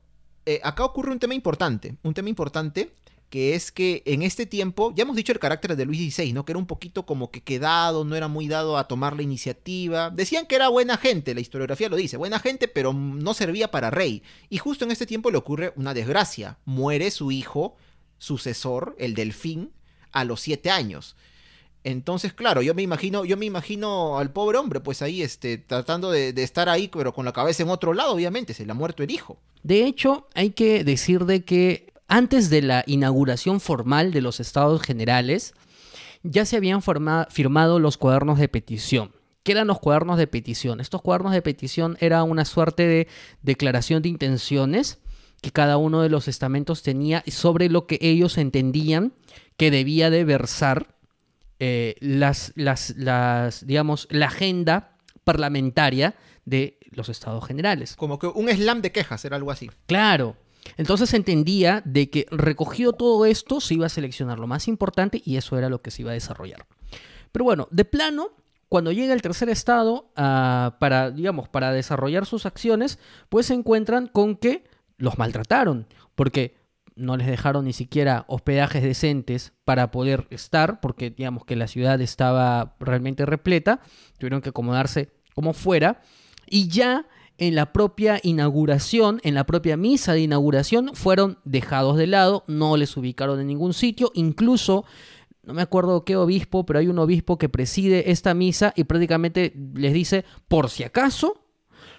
eh, acá ocurre un tema importante, un tema importante que es que en este tiempo, ya hemos dicho el carácter de Luis XVI, ¿no? Que era un poquito como que quedado, no era muy dado a tomar la iniciativa. Decían que era buena gente, la historiografía lo dice, buena gente, pero no servía para rey. Y justo en este tiempo le ocurre una desgracia. Muere su hijo, sucesor, el delfín, a los siete años. Entonces, claro, yo me imagino, yo me imagino al pobre hombre, pues ahí, este, tratando de, de, estar ahí, pero con la cabeza en otro lado, obviamente, se le ha muerto el hijo. De hecho, hay que decir de que antes de la inauguración formal de los estados generales, ya se habían firmado los cuadernos de petición. ¿Qué eran los cuadernos de petición? Estos cuadernos de petición era una suerte de declaración de intenciones que cada uno de los estamentos tenía sobre lo que ellos entendían que debía de versar eh, las, las, las, digamos, la agenda parlamentaria de los estados generales. Como que un slam de quejas, era algo así. Claro, entonces entendía de que recogido todo esto se iba a seleccionar lo más importante y eso era lo que se iba a desarrollar. Pero bueno, de plano, cuando llega el tercer estado ah, para, digamos, para desarrollar sus acciones, pues se encuentran con que los maltrataron, porque no les dejaron ni siquiera hospedajes decentes para poder estar, porque digamos que la ciudad estaba realmente repleta, tuvieron que acomodarse como fuera, y ya en la propia inauguración, en la propia misa de inauguración, fueron dejados de lado, no les ubicaron en ningún sitio, incluso no me acuerdo qué obispo, pero hay un obispo que preside esta misa y prácticamente les dice, por si acaso,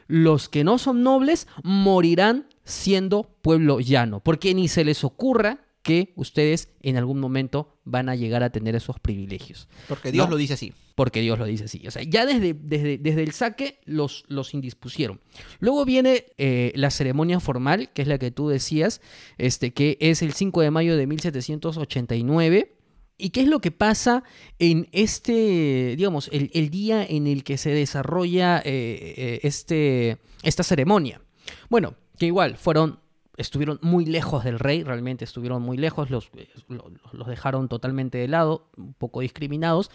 los que no son nobles morirán siendo pueblo llano, porque ni se les ocurra que ustedes en algún momento van a llegar a tener esos privilegios. Porque Dios ¿no? lo dice así. Porque Dios lo dice así. O sea, ya desde, desde, desde el saque los, los indispusieron. Luego viene eh, la ceremonia formal, que es la que tú decías, este, que es el 5 de mayo de 1789. ¿Y qué es lo que pasa en este, digamos, el, el día en el que se desarrolla eh, eh, este, esta ceremonia? Bueno, que igual fueron, estuvieron muy lejos del rey, realmente estuvieron muy lejos, los, los, los dejaron totalmente de lado, un poco discriminados.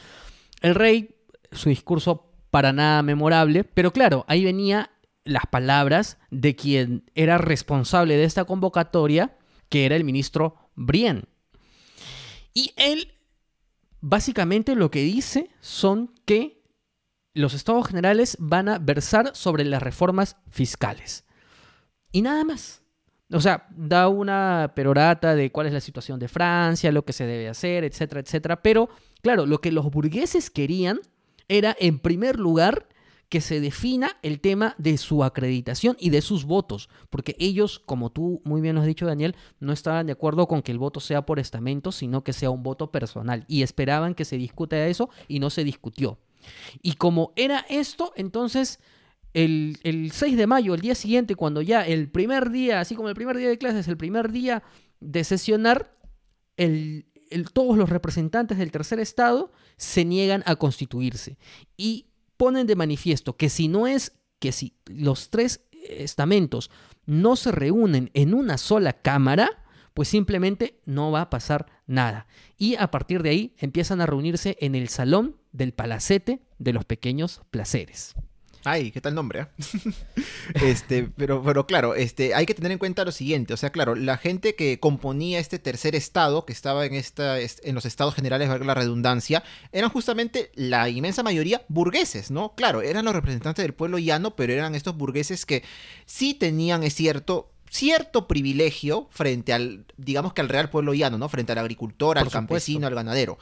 El rey, su discurso para nada memorable, pero claro, ahí venía las palabras de quien era responsable de esta convocatoria, que era el ministro Brienne. Y él básicamente lo que dice son que los estados generales van a versar sobre las reformas fiscales. Y nada más. O sea, da una perorata de cuál es la situación de Francia, lo que se debe hacer, etcétera, etcétera. Pero, claro, lo que los burgueses querían era, en primer lugar, que se defina el tema de su acreditación y de sus votos, porque ellos, como tú muy bien lo has dicho, Daniel, no estaban de acuerdo con que el voto sea por estamento, sino que sea un voto personal, y esperaban que se discuta eso y no se discutió. Y como era esto, entonces el, el, 6 de mayo, el día siguiente, cuando ya el primer día, así como el primer día de clases, el primer día de sesionar, todos los representantes del tercer estado se niegan a constituirse. Y ponen de manifiesto que si no es que si los tres estamentos no se reúnen en una sola cámara, pues simplemente no va a pasar nada. Y a partir de ahí empiezan a reunirse en el salón del palacete de los pequeños placeres. Ay, qué tal nombre, ¿eh? <laughs> este, pero, pero claro, este, hay que tener en cuenta lo siguiente, o sea, claro, la gente que componía este tercer estado, que estaba en esta, en los estados generales, valga la redundancia, eran justamente la inmensa mayoría burgueses, ¿no? Claro, eran los representantes del pueblo llano, pero eran estos burgueses que sí tenían, es cierto, cierto privilegio frente al, digamos que al real pueblo llano, ¿no? Frente al agricultor, al campesino, al ganadero.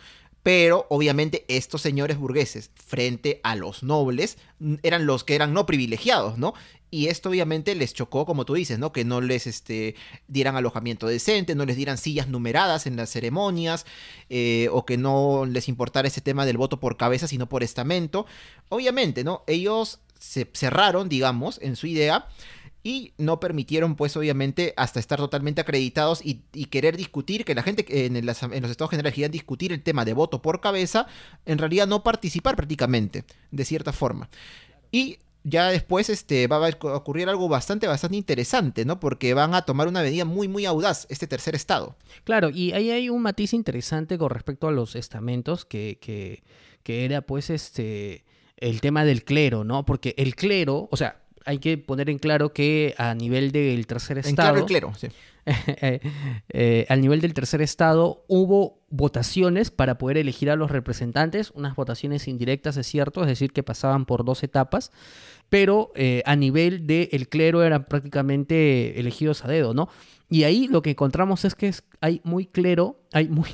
Pero obviamente estos señores burgueses frente a los nobles eran los que eran no privilegiados, ¿no? Y esto obviamente les chocó, como tú dices, ¿no? Que no les este, dieran alojamiento decente, no les dieran sillas numeradas en las ceremonias, eh, o que no les importara ese tema del voto por cabeza, sino por estamento. Obviamente, ¿no? Ellos se cerraron, digamos, en su idea y no permitieron, pues obviamente, hasta estar totalmente acreditados y, querer discutir, que la gente en, los estados generales querían discutir el tema de voto por cabeza, en realidad no participar prácticamente, de cierta forma. Y ya después este, va a ocurrir algo bastante, bastante interesante, ¿no? Porque van a tomar una medida muy, muy audaz, este tercer estado. Claro, y ahí hay un matiz interesante con respecto a los estamentos, que, que, que era pues este el tema del clero, ¿no? Porque el clero, o sea, hay que poner en claro que a nivel del tercer estado. En claro sí. <laughs> eh, al nivel del tercer estado hubo votaciones para poder elegir a los representantes, unas votaciones indirectas, es cierto, es decir, que pasaban por dos etapas, pero eh, a nivel del clero eran prácticamente elegidos a dedo, ¿no? Y ahí lo que encontramos es que es, hay muy clero, hay muy.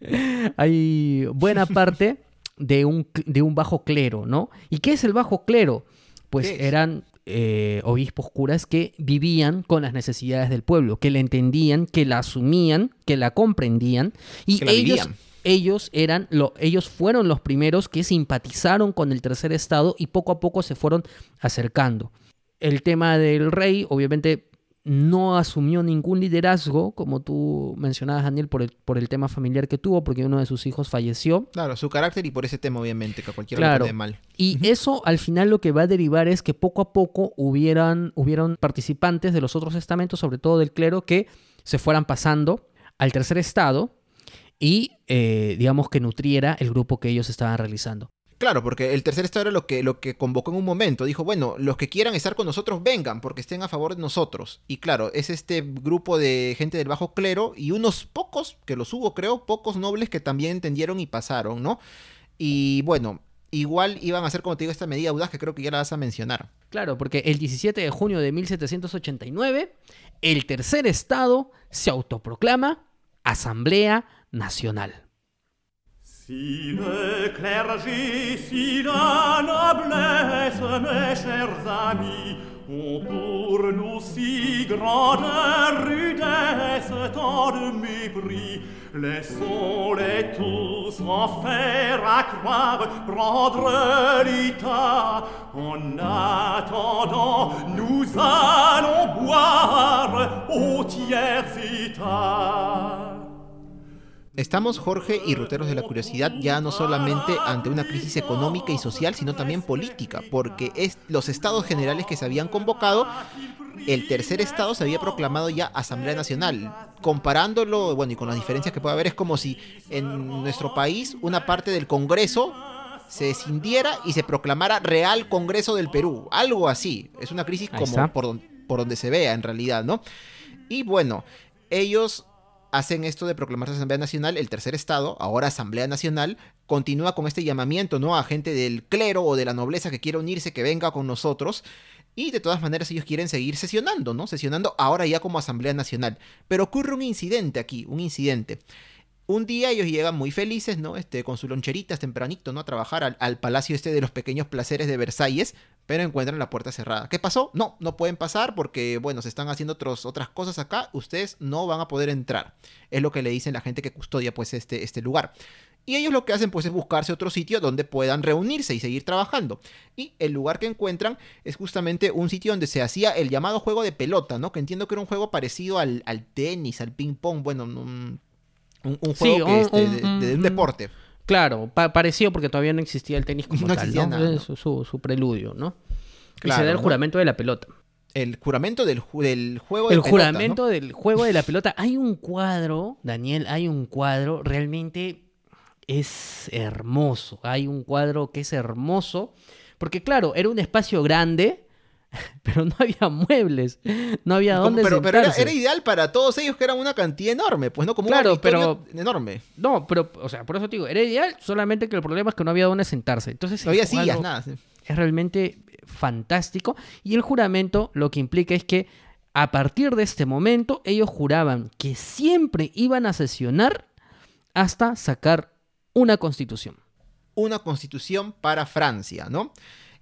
<laughs> hay buena <laughs> parte de un, de un bajo clero, ¿no? ¿Y qué es el bajo clero? Pues eran eh, obispos curas que vivían con las necesidades del pueblo, que la entendían, que la asumían, que la comprendían y la ellos ellos eran lo, ellos fueron los primeros que simpatizaron con el tercer estado y poco a poco se fueron acercando. El tema del rey, obviamente no asumió ningún liderazgo, como tú mencionabas, Daniel, por el, por el tema familiar que tuvo, porque uno de sus hijos falleció. Claro, su carácter y por ese tema, obviamente, que a cualquiera Claro. le mal. Y eso al final lo que va a derivar es que poco a poco hubieran, hubieron participantes de los otros estamentos, sobre todo del clero, que se fueran pasando al tercer estado y eh, digamos que nutriera el grupo que ellos estaban realizando. Claro, porque el tercer estado era lo que, lo que convocó en un momento. Dijo, bueno, los que quieran estar con nosotros vengan, porque estén a favor de nosotros. Y claro, es este grupo de gente del bajo clero y unos pocos, que los hubo creo, pocos nobles que también entendieron y pasaron, ¿no? Y bueno, igual iban a hacer, como te digo, esta medida audaz que creo que ya la vas a mencionar. Claro, porque el 17 de junio de 1789, el tercer estado se autoproclama Asamblea Nacional. Si le clergé, si la noblesse, mes chers amis, ont pour nous si grande rudesse, tant de mépris, laissons-les tous en faire accroire, prendre l'état. En attendant, nous allons boire au tiers état. Estamos, Jorge y Ruteros de la Curiosidad, ya no solamente ante una crisis económica y social, sino también política, porque es, los estados generales que se habían convocado, el tercer estado se había proclamado ya Asamblea Nacional. Comparándolo, bueno, y con las diferencias que puede haber, es como si en nuestro país una parte del Congreso se escindiera y se proclamara Real Congreso del Perú, algo así. Es una crisis como por, don- por donde se vea en realidad, ¿no? Y bueno, ellos hacen esto de proclamarse Asamblea Nacional, el tercer estado, ahora Asamblea Nacional, continúa con este llamamiento, ¿no? A gente del clero o de la nobleza que quiera unirse, que venga con nosotros. Y de todas maneras ellos quieren seguir sesionando, ¿no? Sesionando ahora ya como Asamblea Nacional. Pero ocurre un incidente aquí, un incidente. Un día ellos llegan muy felices, ¿no? Este, con sus loncheritas tempranito, ¿no? A trabajar al, al palacio este de los pequeños placeres de Versalles, pero encuentran la puerta cerrada. ¿Qué pasó? No, no pueden pasar porque, bueno, se están haciendo otros, otras cosas acá, ustedes no van a poder entrar. Es lo que le dicen la gente que custodia, pues, este, este lugar. Y ellos lo que hacen, pues, es buscarse otro sitio donde puedan reunirse y seguir trabajando. Y el lugar que encuentran es justamente un sitio donde se hacía el llamado juego de pelota, ¿no? Que entiendo que era un juego parecido al, al tenis, al ping-pong, bueno, un, un, Sí, juego que, un- este, un- de, un- deporte. Claro, pa- parecido porque todavía no existía el tenis como No tal, existía ¿no? nada, Es su, su- su preludio, ¿no? y Claro, se da el juramento de la pelota. El juramento del, ju- del juego de El pelota, juramento ¿no? del juego de la pelota. Hay un cuadro, Daniel, hay un cuadro, realmente es hermoso. Hay un cuadro que es hermoso, porque claro, era un espacio grande, <laughs> pero no había muebles, no había dónde pero pero era, era ideal para todos ellos que eran una cantidad enorme, pues no como Claro, un auditorio enorme. No, pero, o sea, por eso te digo, era ideal, solamente que el problema es que no había dónde sentarse. Entonces, No había sillas, nada. sí. es realmente fantástico. Y el juramento lo que implica es que a partir de este momento ellos juraban que siempre iban a sesionar hasta sacar una constitución. Una constitución para Francia, ¿no?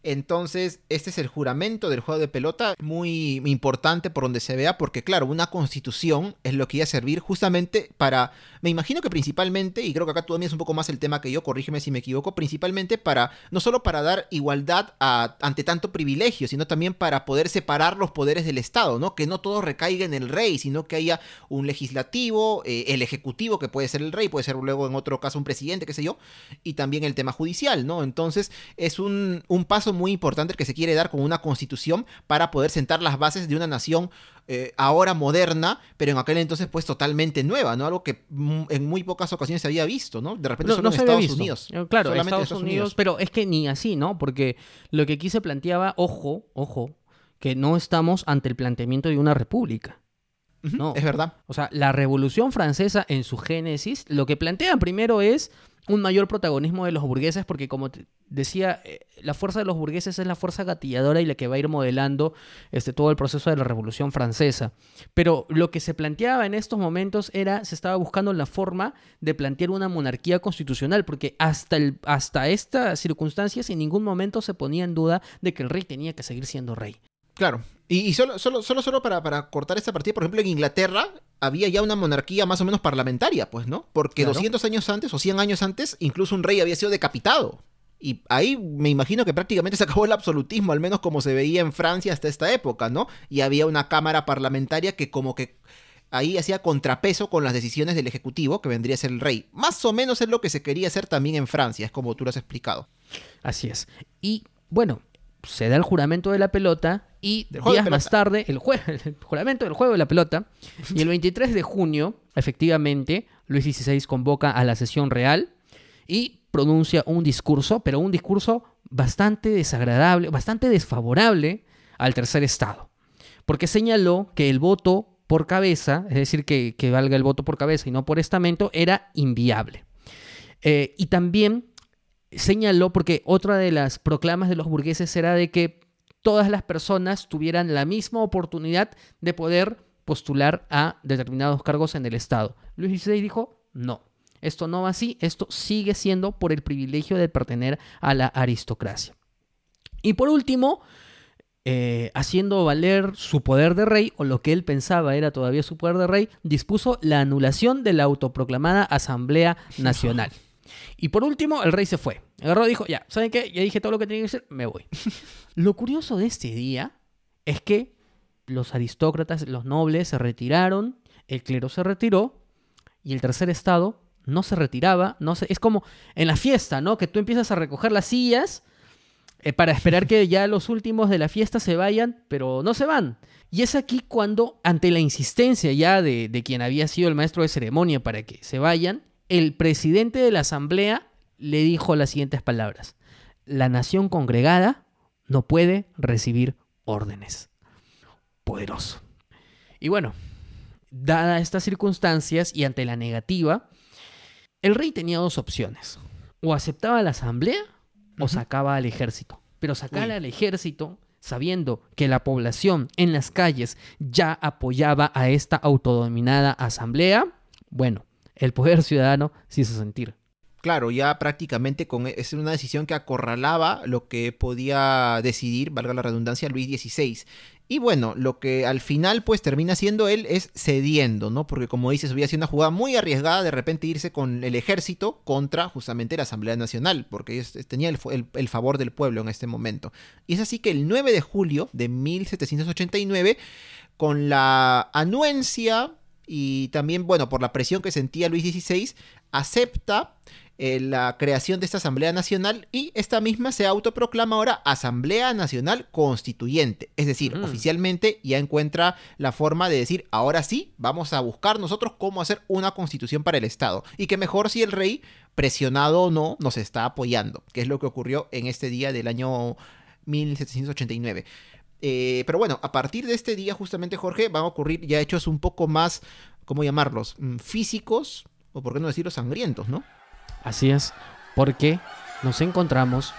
Entonces, este es el juramento del juego de pelota, muy importante por donde se vea, porque claro, una constitución es lo que iba a servir justamente para, me imagino que principalmente, y creo que acá tú dominas un poco más el tema que yo, corrígeme si me equivoco, principalmente para, no solo para dar igualdad ante tanto privilegio, sino también para poder separar los poderes del Estado, ¿no? Que no todo recaiga en el rey, sino que haya un legislativo, eh, el ejecutivo, que puede ser el rey, puede ser luego en otro caso un presidente, qué sé yo, y también el tema judicial, ¿no? Entonces es un, un paso muy importante que se quiere dar con una constitución para poder sentar las bases de una nación eh, ahora moderna, pero en aquel entonces pues totalmente nueva, ¿no? Algo que en muy pocas ocasiones se había visto, ¿no? De repente No, solo no en Estados visto. Unidos. Claro, en Estados, Unidos, pero es que ni así, ¿no? Porque lo que aquí se planteaba, ojo, ojo, que no estamos ante el planteamiento de una república. No. Es verdad. O sea, la Revolución Francesa en su génesis, lo que plantean primero es un mayor protagonismo de los burgueses, porque como decía, eh, la fuerza de los burgueses es la fuerza gatilladora y la que va a ir modelando este, todo el proceso de la Revolución Francesa. Pero lo que se planteaba en estos momentos era, se estaba buscando la forma de plantear una monarquía constitucional, porque hasta, el, hasta esta circunstancia en ningún momento se ponía en duda de que el rey tenía que seguir siendo rey. Claro. Y, y solo, solo, solo, solo para, para cortar esta partida, por ejemplo, en Inglaterra había ya una monarquía más o menos parlamentaria, pues, ¿no? Porque Claro. 200 años antes o 100 años antes, incluso un rey había sido decapitado. Y ahí me imagino que prácticamente <laughs> se acabó el absolutismo, al menos como se veía en Francia hasta esta época, ¿no? Y había una cámara parlamentaria que como que ahí hacía contrapeso con las decisiones del Ejecutivo, que vendría a ser el rey. Más o menos es lo que se quería hacer también en Francia, es como tú lo has explicado. Así es. Y bueno, se da el juramento de la pelota y días más tarde, el, jue- <laughs> el juramento del juego de la pelota, y el 23 de junio, efectivamente, Luis XVI convoca a la sesión real y pronuncia un discurso, pero un discurso bastante desagradable, bastante desfavorable al tercer estado, porque señaló que el voto por cabeza, es decir, que, valga el voto por cabeza y no por estamento, era inviable. Eh, y también señaló, porque otra de las proclamas de los burgueses era de que todas las personas tuvieran la misma oportunidad de poder postular a determinados cargos en el Estado. Luis XVI dijo, no, esto no va así, esto sigue siendo por el privilegio de pertenecer a la aristocracia. Y por último, eh, haciendo valer su poder de rey, o lo que él pensaba era todavía su poder de rey, dispuso la anulación de la autoproclamada Asamblea Nacional. Y por último, el rey se fue. Agarró y dijo, ya, ¿saben qué? Ya dije todo lo que tenía que decir, me voy. <laughs> lo curioso de este día es que los aristócratas, los nobles se retiraron, el clero se retiró y el tercer estado no se retiraba, no es como en la fiesta, ¿no? Que tú empiezas a recoger las sillas eh, para esperar que ya los últimos de la fiesta se vayan, pero no se van. Y es aquí cuando, ante la insistencia ya de, de quien había sido el maestro de ceremonia para que se vayan, el presidente de la asamblea le dijo las siguientes palabras. La nación congregada no puede recibir órdenes. Poderoso. Y bueno, dadas estas circunstancias y ante la negativa, el rey tenía dos opciones. O aceptaba la asamblea o sacaba al ejército. Pero sacar al ejército, sabiendo que la población en las calles ya apoyaba a esta autodominada asamblea, bueno, el poder ciudadano se hizo sentir. Claro, ya prácticamente con, e, es una decisión que acorralaba lo que podía decidir, valga la redundancia, Luis XVI. Y bueno, lo que al final pues termina siendo él es cediendo, ¿no? Porque como dices, había sido una jugada muy arriesgada de repente irse con el ejército contra justamente la Asamblea Nacional, porque tenía el, favor del pueblo en este momento. Y es así que el 9 de julio de 1789, con la anuencia y también, bueno, por la presión que sentía Luis XVI, acepta eh, la creación de esta Asamblea Nacional y esta misma se autoproclama ahora Asamblea Nacional Constituyente. Es decir, mm. oficialmente ya encuentra la forma de decir, ahora sí, vamos a buscar nosotros cómo hacer una constitución para el Estado. Y que mejor si el rey, presionado o no, nos está apoyando, que es lo que ocurrió en este día del año 1789. Eh, pero bueno, a partir de este día, justamente, Jorge, van a ocurrir ya hechos un poco más, ¿cómo llamarlos? Mm, físicos, o por qué no decirlo, sangrientos, ¿no? Así es, porque nos encontramos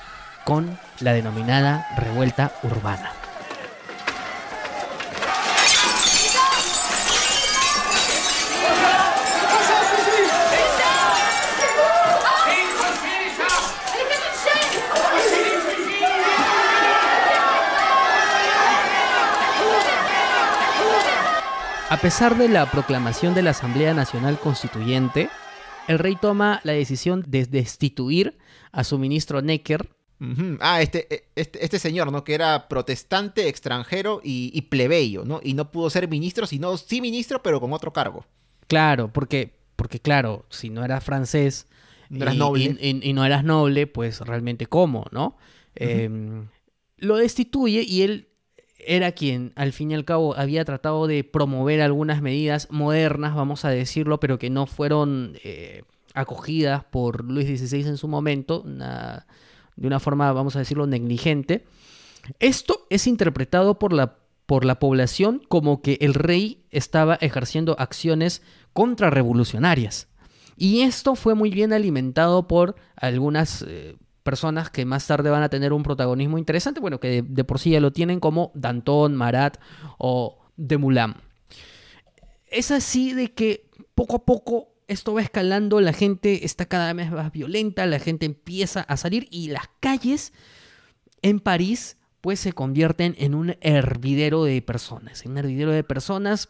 con la denominada revuelta urbana. A pesar de la proclamación de la Asamblea Nacional Constituyente, el rey toma la decisión de destituir a su ministro Necker. Ah, este, e, este, este, señor, ¿no? Que era protestante, extranjero y, plebeyo, ¿no? Y no pudo ser ministro, sino sí ministro, pero con otro cargo. Claro, porque, porque claro, si no eras francés no eras noble. Y, no eras noble, pues realmente cómo, ¿no? Em, lo destituye y él era quien al fin y al cabo había tratado de promover algunas medidas modernas, vamos a decirlo, pero que no fueron eh, acogidas por Luis XVI en su momento, de una forma, vamos a decirlo, negligente. Esto es interpretado por la, por la población como que el rey estaba ejerciendo acciones contrarrevolucionarias. Y esto fue muy bien alimentado por algunas eh, personas que más tarde van a tener un protagonismo interesante, bueno, que de, por sí ya lo tienen como Danton, Marat o de Moulin. Es así de que poco a poco esto va escalando, la gente está cada vez más violenta, la gente empieza a salir y las calles en París pues se convierten en un hervidero de personas, en un hervidero de personas.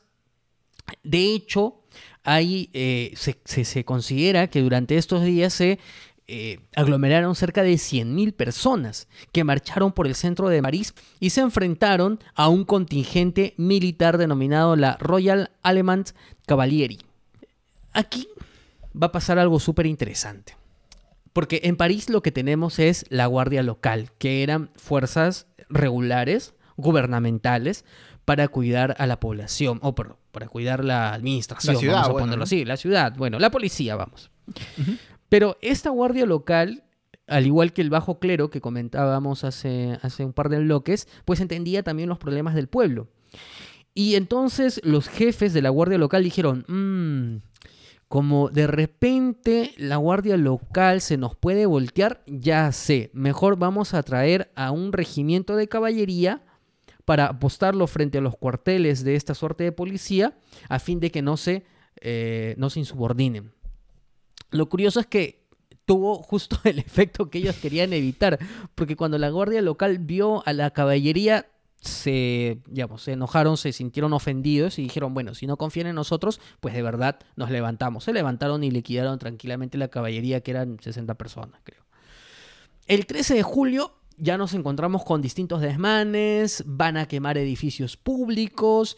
De hecho, ahí eh, se, se, considera que durante estos días se eh, aglomeraron cerca de 100.000 personas que marcharon por el centro de París y se enfrentaron a un contingente militar denominado la Royal Alemant Cavalieri. Aquí va a pasar algo súper interesante. Porque en París lo que tenemos es la guardia local, que eran fuerzas regulares, gubernamentales, para cuidar a la población, o para cuidar la administración, la ciudad, vamos a ponerlo así, la ciudad, bueno, la policía, vamos. Pero esta guardia local, al igual que el bajo clero que comentábamos hace, hace un par de bloques, pues entendía también los problemas del pueblo. Y entonces los jefes de la guardia local dijeron, mmm, como de repente la guardia local se nos puede voltear, ya sé, mejor vamos a traer a un regimiento de caballería para apostarlo frente a los cuarteles de esta suerte de policía a fin de que no se, eh, no se insubordinen. Lo curioso es que tuvo justo el <laughs> efecto que ellos querían evitar, porque cuando la guardia local vio a la caballería se, digamos, se enojaron, se sintieron ofendidos y dijeron, bueno, si no confían en nosotros, pues de verdad nos levantamos. Se levantaron y liquidaron tranquilamente la caballería, que eran 60 personas, creo. El 13 de julio ya nos encontramos con distintos desmanes, van a quemar edificios públicos,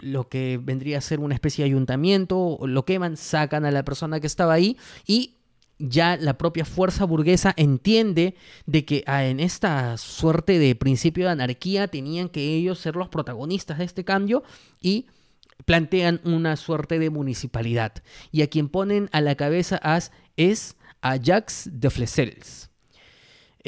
lo que vendría a ser una especie de ayuntamiento, lo queman, sacan a la persona que estaba ahí y ya la propia fuerza burguesa entiende de que ah, en esta suerte de principio de anarquía tenían que ellos ser los protagonistas de este cambio y plantean una suerte de municipalidad. Y a quien ponen a la cabeza es a Jacques de Flessels.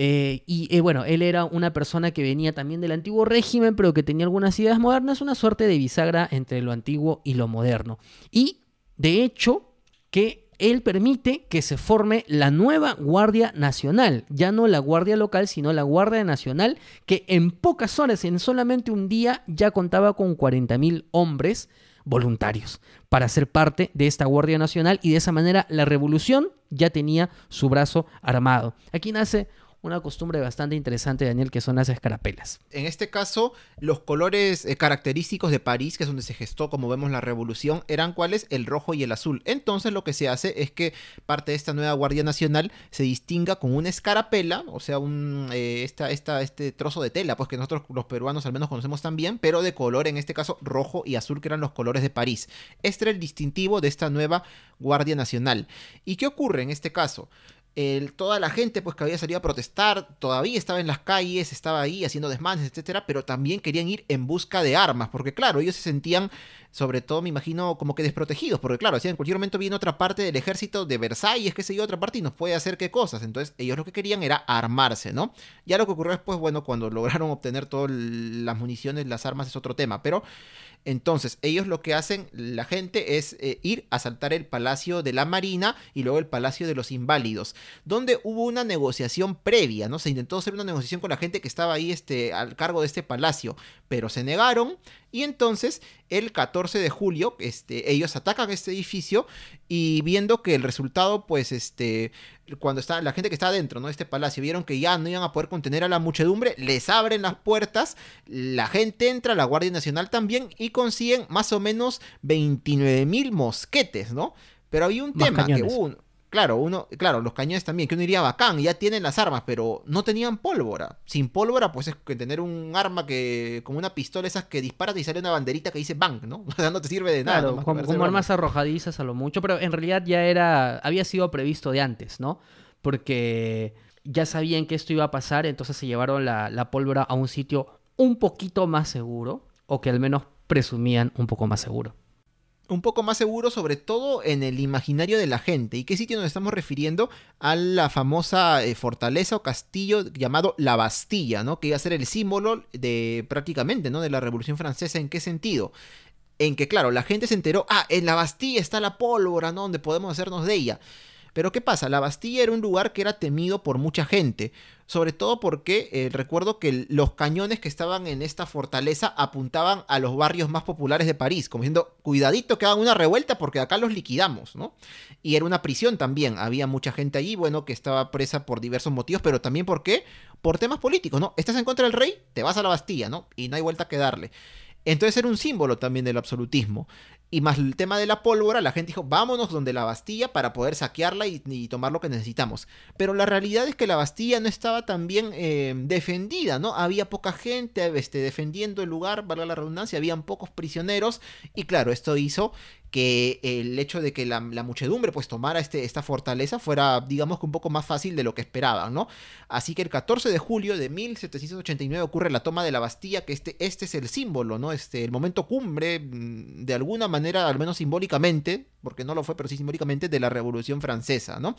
Eh, y eh, bueno, él era una persona que venía también del antiguo régimen, pero que tenía algunas ideas modernas, una suerte de bisagra entre lo antiguo y lo moderno. Y de hecho, que él permite que se forme la nueva Guardia Nacional, ya no la Guardia Local, sino la Guardia Nacional, que en pocas horas, en solamente un día, ya contaba con 40.000 hombres voluntarios para ser parte de esta Guardia Nacional y de esa manera la revolución ya tenía su brazo armado. Aquí nace una costumbre bastante interesante, Daniel, que son las escarapelas. En este caso, los colores eh, característicos de París, que es donde se gestó, como vemos, la revolución, eran cuáles? El rojo y el azul. Entonces lo que se hace es que parte de esta nueva Guardia Nacional se distinga con una escarapela, o sea, un, eh, esta, este trozo de tela, pues que nosotros los peruanos al menos conocemos también, pero de color, en este caso, rojo y azul, que eran los colores de París. Este era el distintivo de esta nueva Guardia Nacional. ¿Y qué ocurre en este caso? Toda la gente pues que había salido a protestar todavía estaba en las calles, estaba ahí haciendo desmanes, etcétera, pero también querían ir en busca de armas, porque claro, ellos se sentían, sobre todo me imagino, como que desprotegidos, porque claro, en cualquier momento viene otra parte del ejército de Versalles, que sé yo, otra parte y nos puede hacer qué cosas. Entonces, ellos lo que querían era armarse, ¿no? Ya lo que ocurrió después, bueno, cuando <laughs> lograron obtener todas las municiones, las armas es otro tema, pero entonces, ellos lo que hacen, la gente, es eh, ir a asaltar el Palacio de la Marina y luego el Palacio de los Inválidos, donde hubo una negociación previa, ¿no? Se intentó hacer una negociación con la gente que estaba ahí este, al cargo de este palacio, pero se negaron y entonces el 14 de julio este, ellos atacan este edificio y viendo que el resultado, pues, este, cuando está la gente que está adentro, ¿no? Este palacio, vieron que ya no iban a poder contener a la muchedumbre, les abren las puertas, la gente entra, la Guardia Nacional también, y consiguen más o menos 29 mil mosquetes, ¿no? Pero había un tema que hubo, Claro, uno, claro, los cañones también, que uno diría bacán, ya tienen las armas, pero no tenían pólvora. Sin pólvora, pues es que tener un arma que, como una pistola esas que disparas y sale una banderita que dice bang, ¿no? <laughs> O sea, no te sirve de nada. Claro, como, armas arrojadizas a lo mucho, pero en realidad ya era, había sido previsto de antes, ¿no? Porque ya sabían que esto iba a pasar, entonces se llevaron la, la pólvora a un sitio un poquito más seguro, o que al menos presumían un poco más seguro un poco más seguro, sobre todo en el imaginario de la gente. ¿Y qué sitio nos estamos refiriendo? A la famosa eh, fortaleza o castillo llamado La Bastilla, ¿no? Que iba a ser el símbolo de prácticamente, ¿no? De la Revolución Francesa. ¿En qué sentido? En que, claro, la gente se enteró, ah, en la Bastilla está la pólvora, ¿no? Donde podemos hacernos de ella. Pero ¿qué pasa? La Bastilla era un lugar que era temido por mucha gente, sobre todo porque eh, recuerdo que los cañones que estaban en esta fortaleza apuntaban a los barrios más populares de París, como diciendo, cuidadito que hagan una revuelta porque acá los liquidamos, ¿no? Y era una prisión también, había mucha gente allí, bueno, que estaba presa por diversos motivos, pero también por qué? Por temas políticos, ¿no? Estás en contra del rey, te vas a la Bastilla, ¿no? Y no hay vuelta que darle. Entonces era un símbolo también del absolutismo. Y más el tema de la pólvora, la gente dijo, vámonos donde la Bastilla para poder saquearla y, tomar lo que necesitamos. Pero la realidad es que la Bastilla no estaba tan bien eh, defendida, ¿no? Había poca gente este, defendiendo el lugar, valga la redundancia, habían pocos prisioneros. Y claro, esto hizo que el hecho de que la, muchedumbre pues tomara este, esta fortaleza fuera digamos que un poco más fácil de lo que esperaban, ¿no? Así que el 14 de julio de 1789 ocurre la toma de la Bastilla, que este, este es el símbolo, ¿no? Este, el momento cumbre, mm, de alguna manera, al menos simbólicamente, porque no lo fue, pero sí simbólicamente, de la Revolución Francesa, ¿no?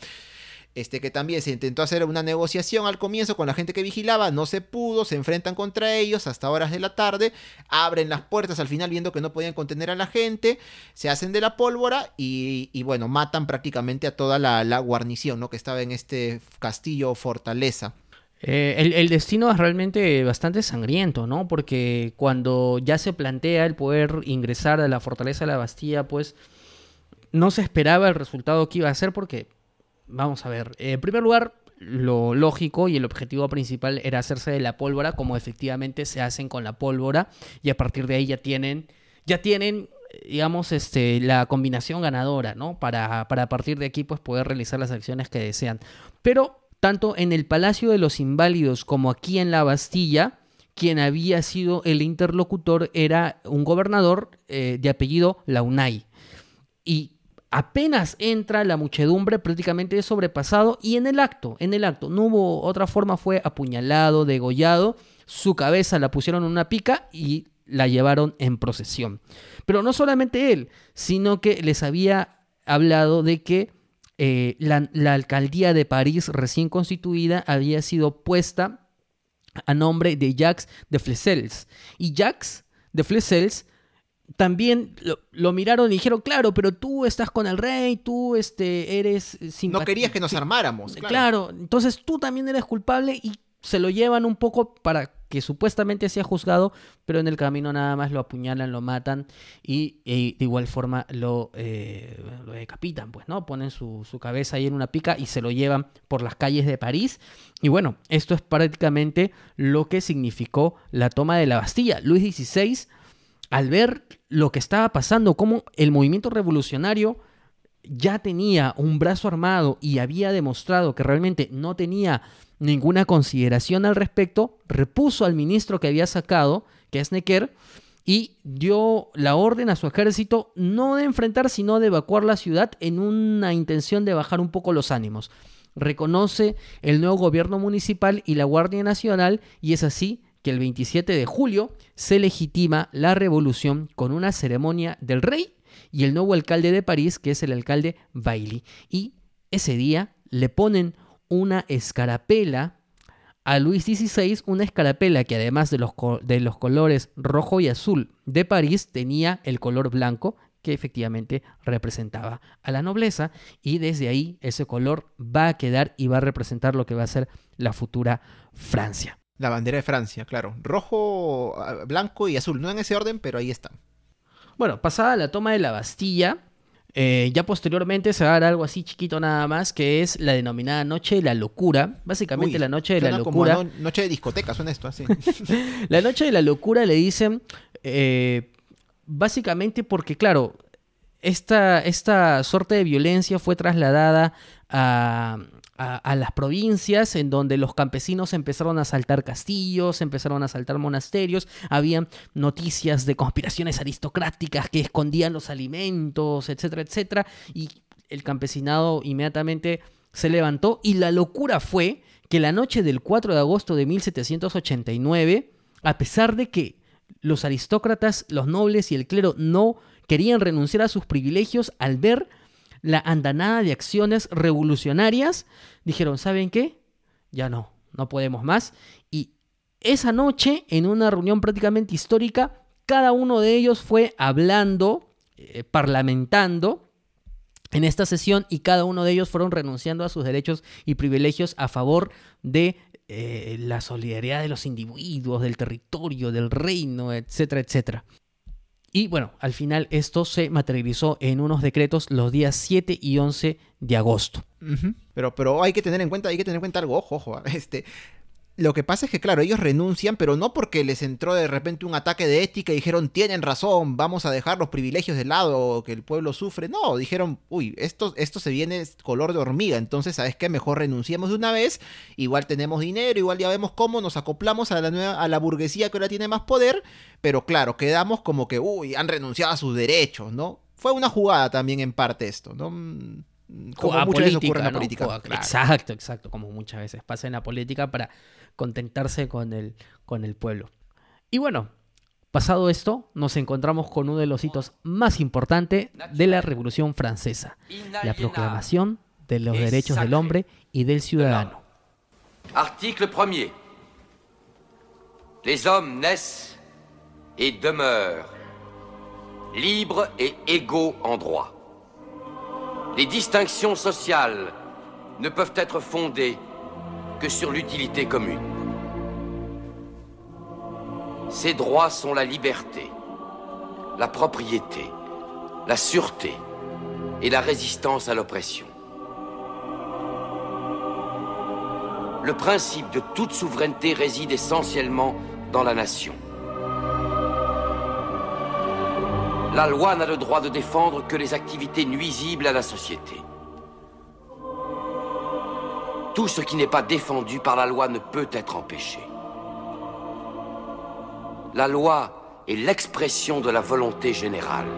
Este, que también se intentó hacer una negociación al comienzo con la gente que vigilaba, no se pudo, se enfrentan contra ellos hasta horas de la tarde, abren las puertas al final viendo que no podían contener a la gente, se hacen de la pólvora y, bueno, matan prácticamente a toda la, guarnición ¿no? que estaba en este castillo o fortaleza. Eh, el, destino es realmente bastante sangriento, ¿no? Porque cuando ya se plantea el poder ingresar a la fortaleza de la Bastilla, pues no se esperaba el resultado que iba a ser porque Vamos a ver. En primer lugar, lo lógico y el objetivo principal era hacerse de la pólvora, como efectivamente se hacen con la pólvora, y a partir de ahí ya tienen, ya tienen, digamos, este, la combinación ganadora, ¿no? Para, para a partir de aquí, pues, poder realizar las acciones que desean. Pero, tanto en el Palacio de los Inválidos como aquí en la Bastilla, quien había sido el interlocutor era un gobernador eh, de apellido Launay. Y apenas entra la muchedumbre prácticamente sobrepasado y en el acto, en el acto, no hubo otra forma, fue apuñalado, degollado, su cabeza la pusieron en una pica y la llevaron en procesión. Pero no solamente él, sino que les había hablado de que eh, la, la, alcaldía de París recién constituida había sido puesta a nombre de Jacques de Flessels. Y Jacques de Flessels también lo, miraron y dijeron, claro, pero tú estás con el rey, tú este, eres... No querías que nos armáramos. Claro. entonces tú también eres culpable y se lo llevan un poco para que supuestamente sea juzgado, pero en el camino nada más lo apuñalan, lo matan y, de igual forma lo, eh, lo, decapitan, pues, ¿no? Ponen su, su cabeza ahí en una pica y se lo llevan por las calles de París. Y bueno, esto es prácticamente lo que significó la toma de la Bastilla. Luis XVI al ver lo que estaba pasando, cómo el movimiento revolucionario ya tenía un brazo armado y había demostrado que realmente no tenía ninguna consideración al respecto, repuso al ministro que había sacado, que es Necker, y dio la orden a su ejército no de enfrentar, sino de evacuar la ciudad en una intención de bajar un poco los ánimos. Reconoce el nuevo gobierno municipal y la Guardia Nacional y es así que el 27 de julio se legitima la revolución con una ceremonia del rey y el nuevo alcalde de París, que es el alcalde Bailey. Y ese día le ponen una escarapela a Luis XVI, una escarapela que además de los, de los colores rojo y azul de París tenía el color blanco, que efectivamente representaba a la nobleza y desde ahí ese color va a quedar y va a representar lo que va a ser la futura Francia. La bandera de Francia, claro. Rojo, ah, blanco y azul. No en ese orden, pero ahí están. Bueno, pasada la toma de la Bastilla, eh, ya posteriormente se va a dar algo así chiquito nada más, que es la denominada Noche de la Locura. Básicamente la Noche de la Locura. noche de discoteca, suena esto así. <laughs> la Noche de la Locura le dicen, eh, básicamente porque, claro, esta, esta suerte de violencia fue trasladada a, a, las provincias en donde los campesinos empezaron a asaltar castillos, empezaron a asaltar monasterios, había noticias de conspiraciones aristocráticas que escondían los alimentos, etcétera, etcétera, y el campesinado inmediatamente se levantó y la locura fue que la noche del 4 de agosto de 1789, a pesar de que los aristócratas, los nobles y el clero no querían renunciar a sus privilegios al ver la andanada de acciones revolucionarias, dijeron, ¿saben qué? Ya no, no podemos más. Y esa noche, en una reunión prácticamente histórica, cada uno de ellos fue hablando, eh, parlamentando en esta sesión y cada uno de ellos fueron renunciando a sus derechos y privilegios a favor de eh, la solidaridad de los individuos, del territorio, del reino, etcétera, etcétera. Y bueno, al final esto se materializó en unos decretos los días 7 y 11 de agosto. pero, pero hay que tener en cuenta, hay que tener en cuenta algo, ojo, ojo. <laughs> Este, lo que pasa es que, claro, ellos renuncian, pero no porque les entró de repente un ataque de ética y dijeron, tienen razón, vamos a dejar los privilegios de lado, que el pueblo sufre. No, dijeron, uy, esto, esto se viene color de hormiga, entonces, ¿sabes qué? Mejor renunciemos de una vez, igual tenemos dinero, igual ya vemos cómo nos acoplamos a la, nueva, a la burguesía que ahora tiene más poder, pero claro, quedamos como que, uy, han renunciado a sus derechos, ¿no? fue una jugada también en parte esto, ¿no? Como Jugada muchas veces política, ocurre en la ¿no? política. Claro. Exacto, exacto, como muchas veces pasa en la política para contentarse con el, con el pueblo. Y bueno, pasado esto, nos encontramos con uno de los hitos más importantes de la Revolución Francesa, la proclamación de los derechos del hombre y del ciudadano. Article 1er. Les hommes naissent et demeurent libres et égaux en droit. Les distinctions sociales ne peuvent être fondées que sur l'utilité commune. Ces droits sont la liberté, la propriété, la sûreté et la résistance à l'oppression. Le principe de toute souveraineté réside essentiellement dans la nation. La loi n'a le droit de défendre que les activités nuisibles à la société. Tout ce qui n'est pas défendu par la loi ne peut être empêché. La loi est l'expression de la volonté générale.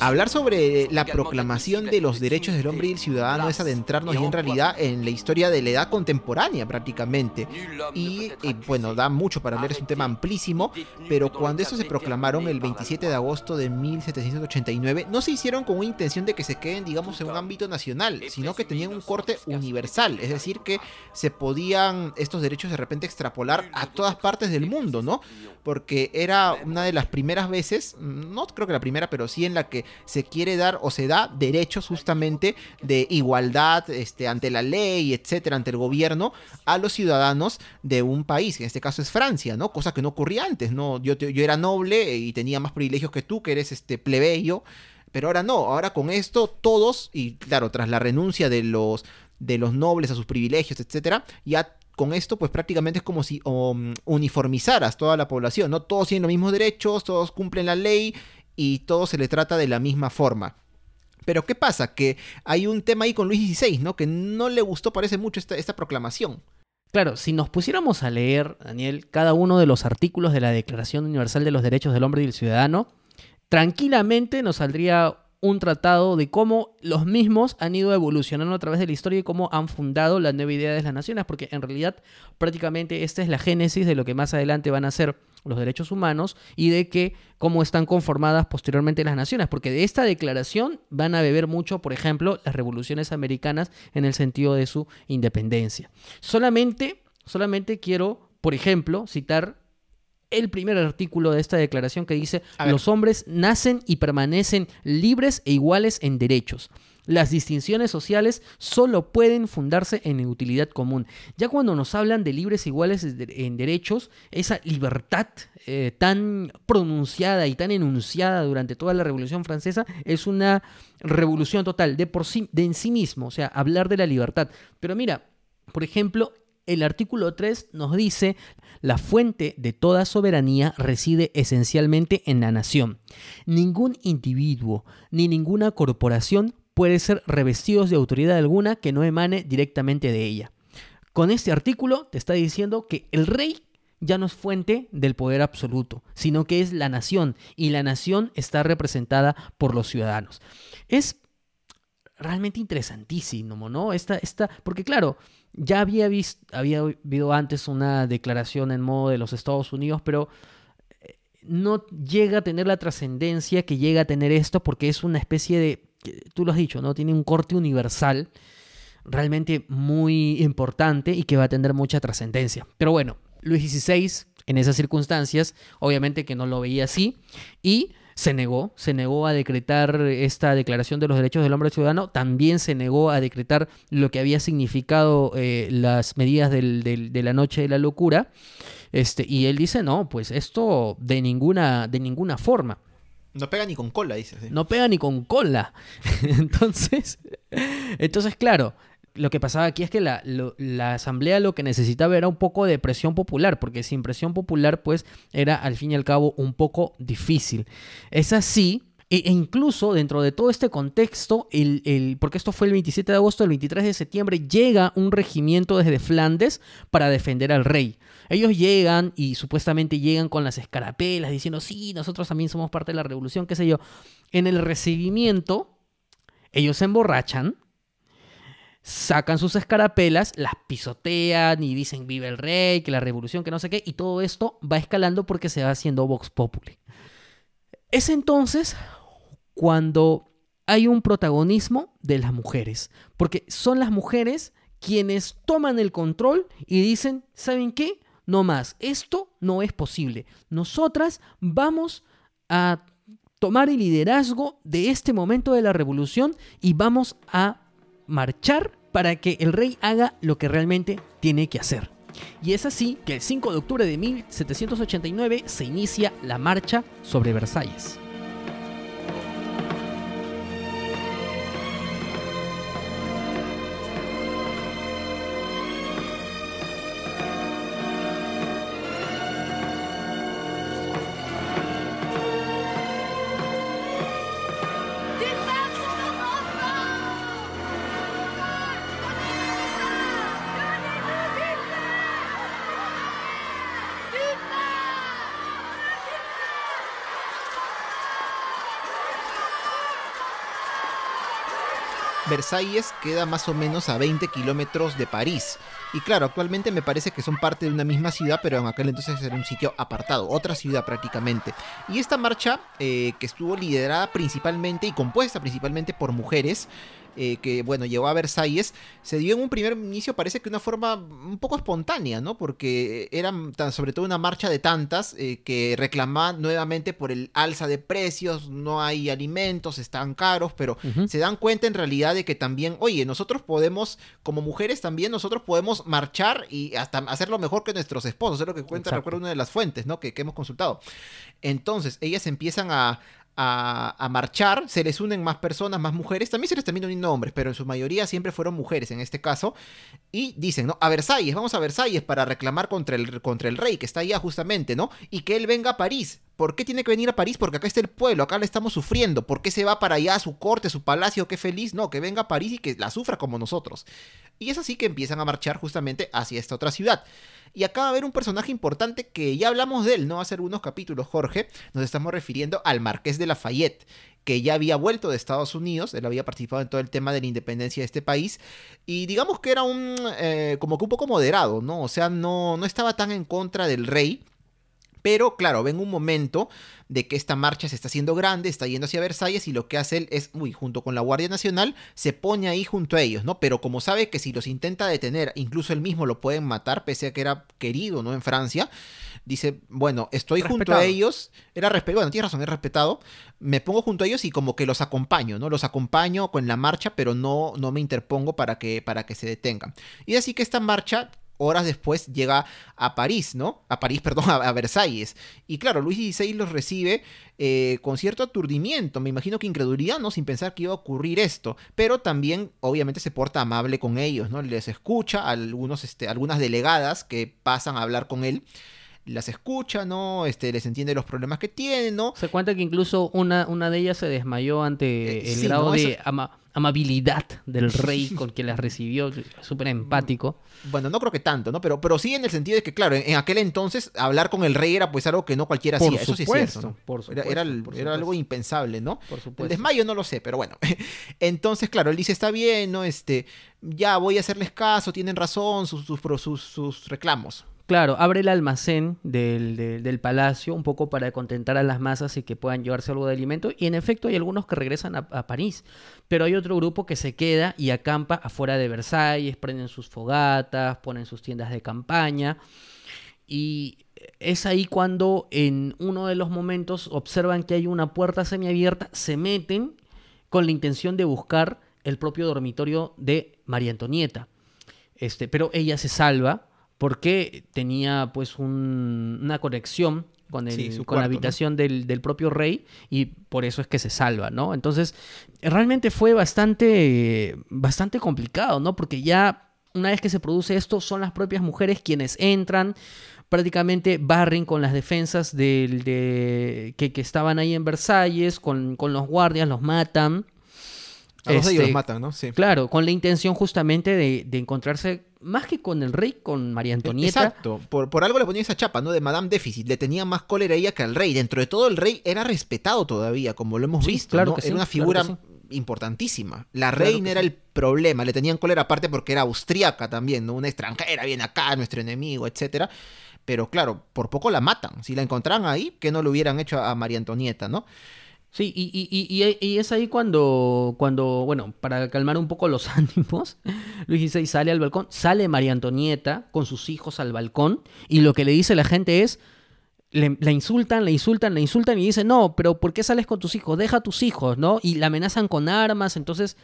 Hablar sobre la proclamación de los derechos del hombre y el ciudadano es adentrarnos en realidad en la historia de la edad contemporánea prácticamente. Y, y, bueno, da mucho para hablar, es un tema amplísimo, pero cuando estos se proclamaron el 27 de agosto de 1789, no se hicieron con una intención de que se queden, digamos, en un ámbito nacional, sino que tenían un corte universal, es decir, que se podían estos derechos de repente extrapolar a todas partes del mundo, ¿no? Porque era una de las primeras veces, no creo que la primera, pero sí en la que se quiere dar o se da derechos justamente de igualdad este, ante la ley, etcétera, ante el gobierno, a los ciudadanos de un país, que en este caso es Francia, ¿no? Cosa que no ocurría antes, ¿no? Yo, yo era noble y tenía más privilegios que tú, que eres este plebeyo, pero ahora no, ahora con esto todos, y claro, tras la renuncia de los, de los nobles a sus privilegios, etcétera, ya con esto pues prácticamente es como si um, uniformizaras toda la población, ¿no? Todos tienen los mismos derechos, todos cumplen la ley y todo se le trata de la misma forma. Pero ¿qué pasa? Que hay un tema ahí con Luis XVI, ¿no? Que no le gustó, parece mucho, esta proclamación. Claro, si nos pusiéramos a leer, Daniel, cada uno de los artículos de la Declaración Universal de los Derechos del Hombre y del Ciudadano, tranquilamente nos saldría un tratado de cómo los mismos han ido evolucionando a través de la historia y cómo han fundado la nueva idea de las naciones, porque en realidad prácticamente esta es la génesis de lo que más adelante van a ser los derechos humanos y de que cómo están conformadas posteriormente las naciones, porque de esta declaración van a beber mucho, por ejemplo, las revoluciones americanas en el sentido de su independencia. Solamente, solamente quiero, por ejemplo, citar el primer artículo de esta declaración que dice, los hombres nacen y permanecen libres e iguales en derechos. Las distinciones sociales solo pueden fundarse en utilidad común. Ya cuando nos hablan de libres e iguales en derechos, esa libertad eh, tan pronunciada y tan enunciada durante toda la Revolución Francesa es una revolución total de por sí, de en sí mismo, o sea, hablar de la libertad. Pero mira, por ejemplo, el artículo 3 nos dice, la fuente de toda soberanía reside esencialmente en la nación. Ningún individuo ni ninguna corporación puede ser revestidos de autoridad alguna que no emane directamente de ella. Con este artículo te está diciendo que el rey ya no es fuente del poder absoluto, sino que es la nación y la nación está representada por los ciudadanos. Es realmente interesantísimo, ¿no? Esta, esta, porque claro, ya había, visto, había habido antes una declaración en modo de los Estados Unidos, pero eh, no llega a tener la trascendencia que llega a tener esto porque es una especie de, tú lo has dicho, ¿no? Tiene un corte universal realmente muy importante y que va a tener mucha trascendencia. Pero bueno, Luis XVI en esas circunstancias, obviamente que no lo veía así y se negó, se negó a decretar esta declaración de los derechos del hombre ciudadano, también se negó a decretar lo que había significado eh, las medidas del- del- de la noche de la locura, este, y él dice, no, pues esto de ninguna, de ninguna forma. No pega ni con cola, dices. ¿eh? No pega ni con cola. <laughs> entonces, <laughs> entonces, claro, lo que pasaba aquí es que la, la asamblea lo que necesitaba era un poco de presión popular, porque sin presión popular, pues era al fin y al cabo un poco difícil. Es así, E, e incluso dentro de todo este contexto, el, el- porque esto fue el 27 de agosto, el 23 de septiembre, llega un regimiento desde Flandes para defender al rey. Ellos llegan y supuestamente llegan con las escarapelas diciendo, sí, nosotros también somos parte de la revolución, qué sé yo. En el recibimiento, ellos se emborrachan, sacan sus escarapelas, las pisotean y dicen vive el rey, que la revolución, que no sé qué, y todo esto va escalando porque se va haciendo Vox Populi. Es entonces cuando hay un protagonismo de las mujeres, porque son las mujeres quienes toman el control y dicen, ¿saben qué? No más, esto no es posible. Nosotras vamos a tomar el liderazgo de este momento de la revolución y vamos a marchar para que el rey haga lo que realmente tiene que hacer. Y es así que el 5 de octubre de 1789 se inicia la marcha sobre Versalles. Versalles queda más o menos a 20 kilómetros de París. Y claro, actualmente me parece que son parte de una misma ciudad, pero en aquel entonces era un sitio apartado, otra ciudad prácticamente. Y esta marcha, eh, que estuvo liderada principalmente y compuesta principalmente por mujeres, eh, que bueno, llegó a Versalles, se dio en un primer inicio, parece que una forma un poco espontánea, ¿no? Porque era tan, sobre todo una marcha de tantas eh, que reclamaban nuevamente por el alza de precios, no hay alimentos, están caros, pero se dan cuenta en realidad de que también, oye, nosotros podemos, como mujeres también, nosotros podemos marchar y hasta hacerlo mejor que nuestros esposos, es lo que cuenta, Exacto. recuerdo una de las fuentes, ¿no? Que, que hemos consultado. Entonces, ellas empiezan a, a, marchar, se les unen más personas, más mujeres, también se les terminan uniendo hombres, pero en su mayoría siempre fueron mujeres en este caso, y dicen, ¿no? A Versalles, vamos a Versalles para reclamar contra el, contra el rey que está allá justamente, ¿no? Y que él venga a París. ¿Por qué tiene que venir a París? Porque acá está el pueblo, acá le estamos sufriendo. ¿Por qué se va para allá a su corte, su palacio? Qué feliz. No, que venga a París y que la sufra como nosotros. Y es así que empiezan a marchar justamente hacia esta otra ciudad. Y acá va a haber un personaje importante que ya hablamos de él, ¿no? Hace algunos capítulos, Jorge. Nos estamos refiriendo al Marqués de Lafayette, que ya había vuelto de Estados Unidos. Él había participado en todo el tema de la independencia de este país. Y digamos que era un. eh, como que un poco moderado, ¿no? O sea, no, no estaba tan en contra del rey. Pero claro, ven un momento de que esta marcha se está haciendo grande, está yendo hacia Versalles y lo que hace él es, uy, junto con la Guardia Nacional, se pone ahí junto a ellos, ¿no? Pero como sabe que si los intenta detener, incluso él mismo lo pueden matar, pese a que era querido, ¿no? En Francia, dice, bueno, estoy junto a ellos, era respetado, bueno, tienes razón, es respetado, me pongo junto a ellos y como que los acompaño, ¿no? Los acompaño con la marcha, pero no, no me interpongo para que, para que se detengan. Y así que esta marcha horas después llega a París, ¿no? A París, <laughs> perdón, a, Versalles. Y claro, Luis XVI los recibe eh, con cierto aturdimiento, me imagino que incredulidad, ¿no? Sin pensar que iba a ocurrir esto. Pero también, obviamente, se porta amable con ellos, ¿no? Les escucha a algunos, este, algunas delegadas que pasan a hablar con él. Las escucha, ¿no? Este, les entiende los problemas que tienen, ¿no? Se cuenta que incluso una, una de ellas se desmayó ante Eh, el sí, grado ¿no? de ama- amabilidad del rey con quien las recibió, súper empático. <laughs> Bueno, no creo que tanto, ¿no? Pero, pero sí en el sentido de que, claro, en, en aquel entonces hablar con el rey era pues algo que no cualquiera Por hacía. Eso sí es cierto. supuesto, ¿no? por Era- supuesto, era, el- por era algo supuesto. impensable, ¿no? Por El supuesto. desmayo no lo sé, pero bueno. <laughs> Entonces, claro, él dice, está bien, ¿no? Este, ya voy a hacerles caso, tienen razón, sus, sus, sus reclamos. Claro, abre el almacén del, de- del palacio un poco para contentar a las masas y que puedan llevarse algo de alimento. Y en efecto hay algunos que regresan a, a París, pero hay otro grupo que se queda y acampa afuera de Versalles, prenden sus fogatas, ponen sus tiendas de campaña. Y es ahí cuando en uno de los momentos observan que hay una puerta semiabierta, se meten con la intención de buscar el propio dormitorio de María Antonieta. Este, pero ella se salva porque tenía pues un- una conexión con, el, Sí, con la habitación del, del propio rey y por eso es que se salva, ¿no? Entonces, realmente fue bastante, bastante complicado, ¿no? Porque ya una vez que se produce esto, son las propias mujeres quienes entran, prácticamente barren con las defensas del, de, que, que estaban ahí en Versalles, con, con los guardias, los matan. A los ellos Este, los matan, ¿no? Sí. Claro, con la intención justamente de, de encontrarse más que con el rey, con María Antonieta. Exacto, por, por algo le ponía esa chapa, ¿no? De Madame Déficit, le tenía más cólera ella que al rey. Dentro de todo el rey era respetado todavía, como lo hemos Sí, visto, claro ¿no? que Era sí, una figura sí. importantísima. La Claro reina era el problema, le tenían cólera aparte porque era austriaca también, ¿no? Una extranjera viene acá, nuestro enemigo, etcétera. Pero claro, por poco la matan. Si la encontraran ahí, que no lo hubieran hecho a María Antonieta, ¿no? Sí, y, y- y- y- y es ahí cuando, cuando, bueno, para calmar un poco los <laughs> ánimos, Luis XVI sale al balcón, sale María Antonieta con sus hijos al balcón, y lo que le dice la gente es, le, la insultan, la insultan, la insultan, y dice, no, pero ¿por qué sales con tus hijos? Deja a tus hijos, ¿no? Y la amenazan con armas, entonces,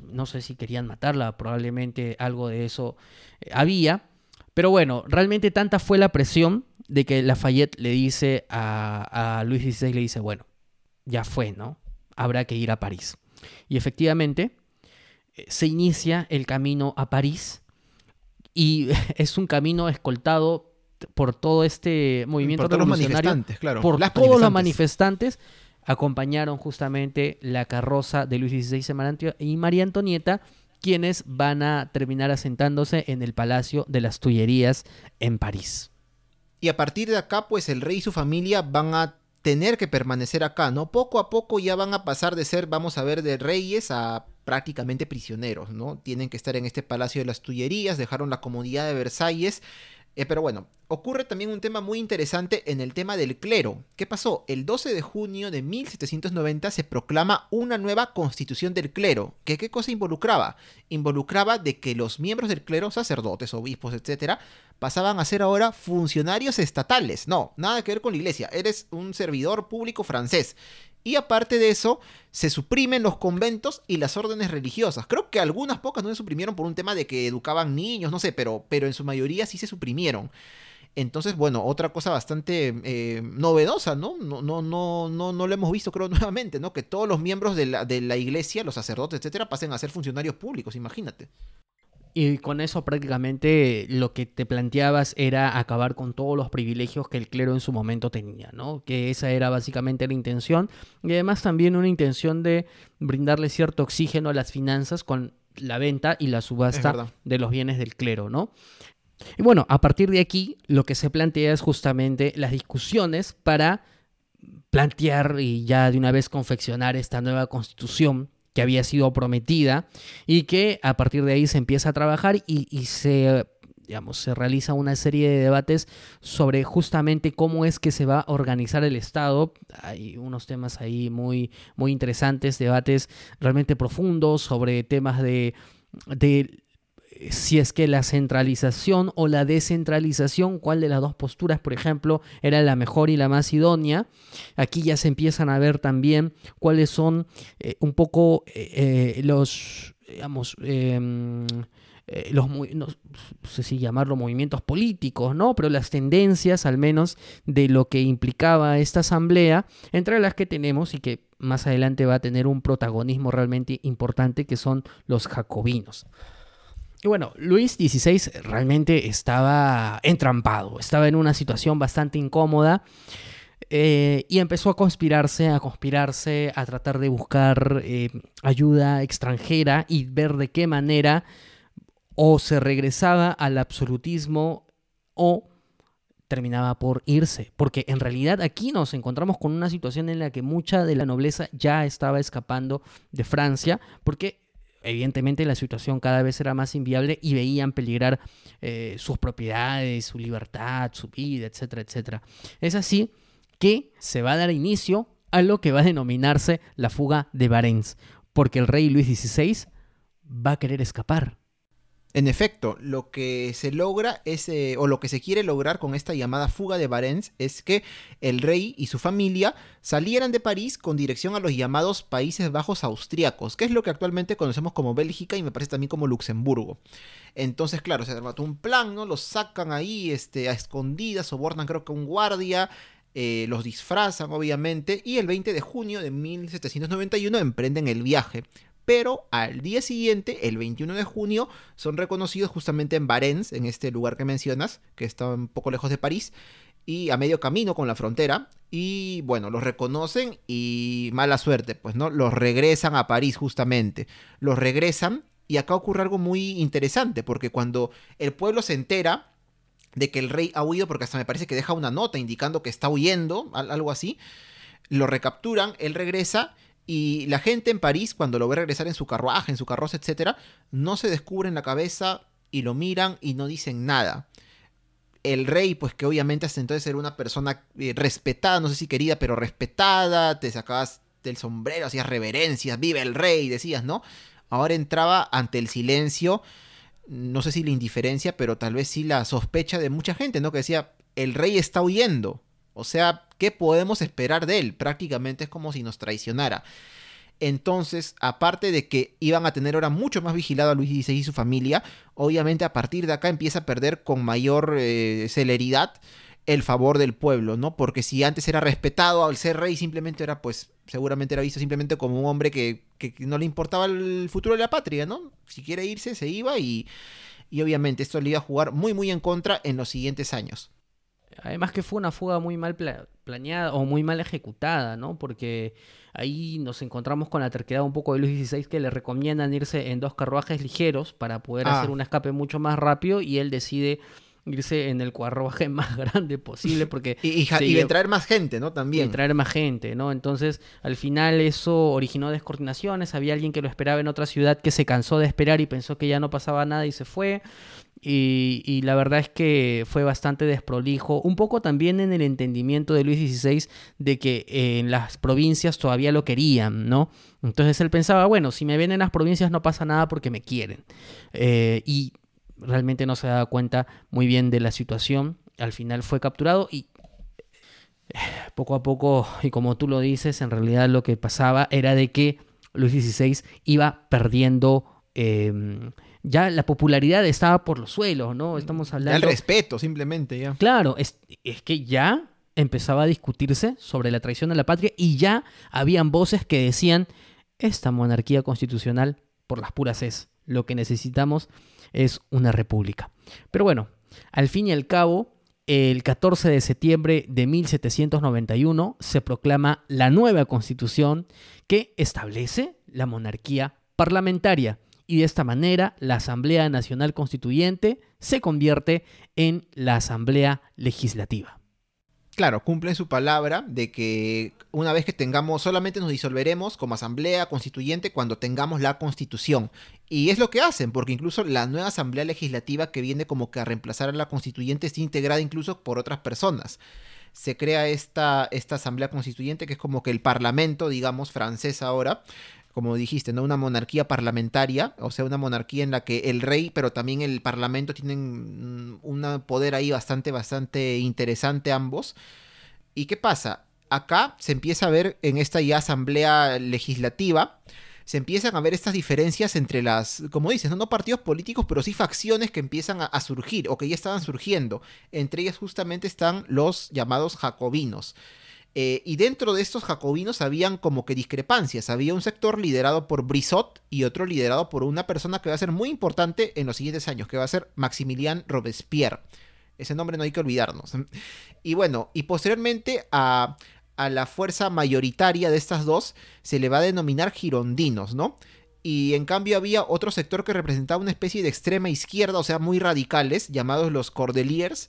no sé si querían matarla, probablemente algo de eso eh, había, pero bueno, realmente tanta fue la presión de que Lafayette le dice a, a Luis XVI, le dice, bueno, ya fue, ¿no? Habrá que ir a París. Y efectivamente, eh, se inicia el camino a París y <laughs> es un camino escoltado por todo este movimiento por todos los manifestantes, claro. por las todos los manifestantes. acompañaron justamente la carroza de Luis XVI y María Antonieta, quienes van a terminar asentándose en el Palacio de las Tullerías en París. Y a partir de acá, pues el rey y su familia van a tener que permanecer acá, ¿no? Poco a poco ya van a pasar de ser, vamos a ver, de reyes a prácticamente prisioneros, ¿no? Tienen que estar en este Palacio de las Tullerías, dejaron la comodidad de Versalles. Eh, pero bueno, ocurre también un tema muy interesante en el tema del clero. ¿Qué pasó? El 12 de junio de 1790 se proclama una nueva constitución del clero. ¿Que ¿Qué cosa involucraba? Involucraba de que los miembros del clero, sacerdotes, obispos, etcétera, pasaban a ser ahora funcionarios estatales. No, nada que ver con la iglesia. Eres un servidor público francés. Y aparte de eso, se suprimen los conventos y las órdenes religiosas. Creo que algunas pocas no se suprimieron por un tema de que educaban niños, no sé, pero, pero en su mayoría sí se suprimieron. Entonces, bueno, otra cosa bastante eh, novedosa, ¿no? No, no, no, no, no lo hemos visto, creo, <laughs> nuevamente, ¿no? Que todos los miembros de la, de la iglesia, los sacerdotes, etcétera, pasen a ser funcionarios públicos, imagínate. Y con eso prácticamente lo que te planteabas era acabar con todos los privilegios que el clero en su momento tenía, ¿no? Que esa era básicamente la intención. Y además también una intención de brindarle cierto oxígeno a las finanzas con la venta y la subasta de los bienes del clero, ¿no? Y bueno, a partir de aquí lo que se plantea es justamente las discusiones para plantear y ya de una vez confeccionar esta nueva constitución que había sido prometida y que a partir de ahí se empieza a trabajar y, y se, digamos, se realiza una serie de debates sobre justamente cómo es que se va a organizar el Estado. Hay unos temas ahí muy, muy interesantes, debates realmente profundos sobre temas de, de si es que la centralización o la descentralización, cuál de las dos posturas, por ejemplo, era la mejor y la más idónea. Aquí ya se empiezan a ver también cuáles son eh, un poco eh, eh, los, digamos, em, los, no sé si llamarlo movimientos políticos, ¿no? Pero las tendencias, al menos, de lo que implicaba esta asamblea, entre las que tenemos y que más adelante va a tener un protagonismo realmente importante, que son los jacobinos. Y bueno, Luis XVI realmente estaba entrampado, estaba en una situación bastante incómoda eh, y empezó a conspirarse, a conspirarse, a tratar de buscar eh, ayuda extranjera y ver de qué manera o se regresaba al absolutismo o terminaba por irse. Porque en realidad aquí nos encontramos con una situación en la que mucha de la nobleza ya estaba escapando de Francia porque evidentemente la situación cada vez era más inviable y veían peligrar eh, sus propiedades, su libertad, su vida, etcétera, etcétera. Es así que se va a dar inicio a lo que va a denominarse la fuga de Barents, porque el rey Luis XVI va a querer escapar. En efecto, lo que se logra es, eh, o lo que se quiere lograr con esta llamada fuga de Barents es que el rey y su familia salieran de París con dirección a los llamados Países Bajos Austriacos, que es lo que actualmente conocemos como Bélgica y me parece también como Luxemburgo. Entonces, claro, se armató un plan, ¿no? Los sacan ahí este, a escondidas, sobornan creo que un guardia, eh, los disfrazan obviamente y el 20 de junio de 1791 emprenden el viaje. Pero al día siguiente, el 21 de junio, son reconocidos justamente en Varennes, en este lugar que mencionas, que está un poco lejos de París, y a medio camino con la frontera, y bueno, los reconocen y mala suerte, pues no, los regresan a París justamente, los regresan y acá ocurre algo muy interesante, porque cuando el pueblo se entera de que el rey ha huido, porque hasta me parece que deja una nota indicando que está huyendo, algo así, lo recapturan, él regresa y la gente en París, cuando lo ve regresar en su carruaje, en su carroza, etc., no se descubren la cabeza y lo miran y no dicen nada. El rey, pues que obviamente hasta entonces era una persona eh, respetada, no sé si querida, pero respetada, te sacabas del sombrero, hacías reverencias, vive el rey, decías, ¿no? ahora entraba ante el silencio, no sé si la indiferencia, pero tal vez sí la sospecha de mucha gente, ¿no? Que decía, el rey está huyendo. O sea, ¿qué podemos esperar de él? Prácticamente es como si nos traicionara. Entonces, aparte de que iban a tener ahora mucho más vigilado a Luis XVI y su familia, obviamente a partir de acá empieza a perder con mayor eh, celeridad el favor del pueblo, ¿no? Porque si antes era respetado al ser rey, simplemente era, pues, seguramente era visto simplemente como un hombre que, no le importaba el futuro de la patria, ¿no? Si quiere irse, se iba y, y obviamente esto le iba a jugar muy, muy en contra en los siguientes años. Además que fue una fuga muy mal planeada o muy mal ejecutada, ¿no? Porque ahí nos encontramos con la terquedad un poco de Luis XVI que le recomiendan irse en dos carruajes ligeros para poder ah. hacer un escape mucho más rápido y él decide irse en el carruaje <laughs> más grande posible porque... y, de traer más gente, ¿no? También. Y traer más gente, ¿no? Entonces, al final eso originó descoordinaciones, había alguien que lo esperaba en otra ciudad que se cansó de esperar y pensó que ya no pasaba nada y se fue. Y, la verdad es que fue bastante desprolijo, un poco también en el entendimiento de Luis XVI de que en las provincias todavía lo querían, ¿no? Entonces él pensaba, bueno, si me ven en las provincias no pasa nada porque me quieren. Eh, y realmente no se daba cuenta muy bien de la situación. Al final fue capturado y eh, poco a poco, y como tú lo dices, en realidad lo que pasaba era de que Luis XVI iba perdiendo... Em, ya la popularidad estaba por los suelos, ¿no? Estamos hablando... el respeto, simplemente, ya. Claro, es, es que ya empezaba a discutirse sobre la traición de la patria y ya habían voces que decían, esta monarquía constitucional por las puras es, lo que necesitamos es una república. Pero bueno, al fin y al cabo, el 14 de septiembre de 1791 se proclama la nueva constitución que establece la monarquía parlamentaria y de esta manera la Asamblea Nacional Constituyente se convierte en la Asamblea Legislativa claro, cumplen su palabra de que una vez que tengamos, solamente nos disolveremos como asamblea constituyente cuando tengamos la constitución. Y es lo que hacen, porque incluso la nueva asamblea legislativa que viene como que a reemplazar a la constituyente está integrada incluso por otras personas. Se crea esta, esta asamblea constituyente que es como que el parlamento, digamos, francés ahora, como dijiste, ¿no? Una monarquía parlamentaria, o sea, una monarquía en la que el rey, pero también el parlamento tienen mm, un poder ahí bastante, bastante interesante ambos. ¿Y qué pasa? Acá se empieza a ver en esta ya asamblea legislativa, se empiezan a ver estas diferencias entre las, como dices, no, partidos políticos, pero sí facciones que empiezan a, surgir o que ya estaban surgiendo. Entre ellas justamente están los llamados jacobinos. Eh, y dentro de estos jacobinos habían como que discrepancias. Había un sector liderado por Brissot y otro liderado por una persona que va a ser muy importante en los siguientes años, que va a ser Maximilien Robespierre. Ese nombre no hay que olvidarnos. Y bueno, y posteriormente a, a la fuerza mayoritaria de estas dos se le va a denominar girondinos, ¿no? y en cambio había otro sector que representaba una especie de extrema izquierda, o sea, muy radicales, llamados los Cordeliers,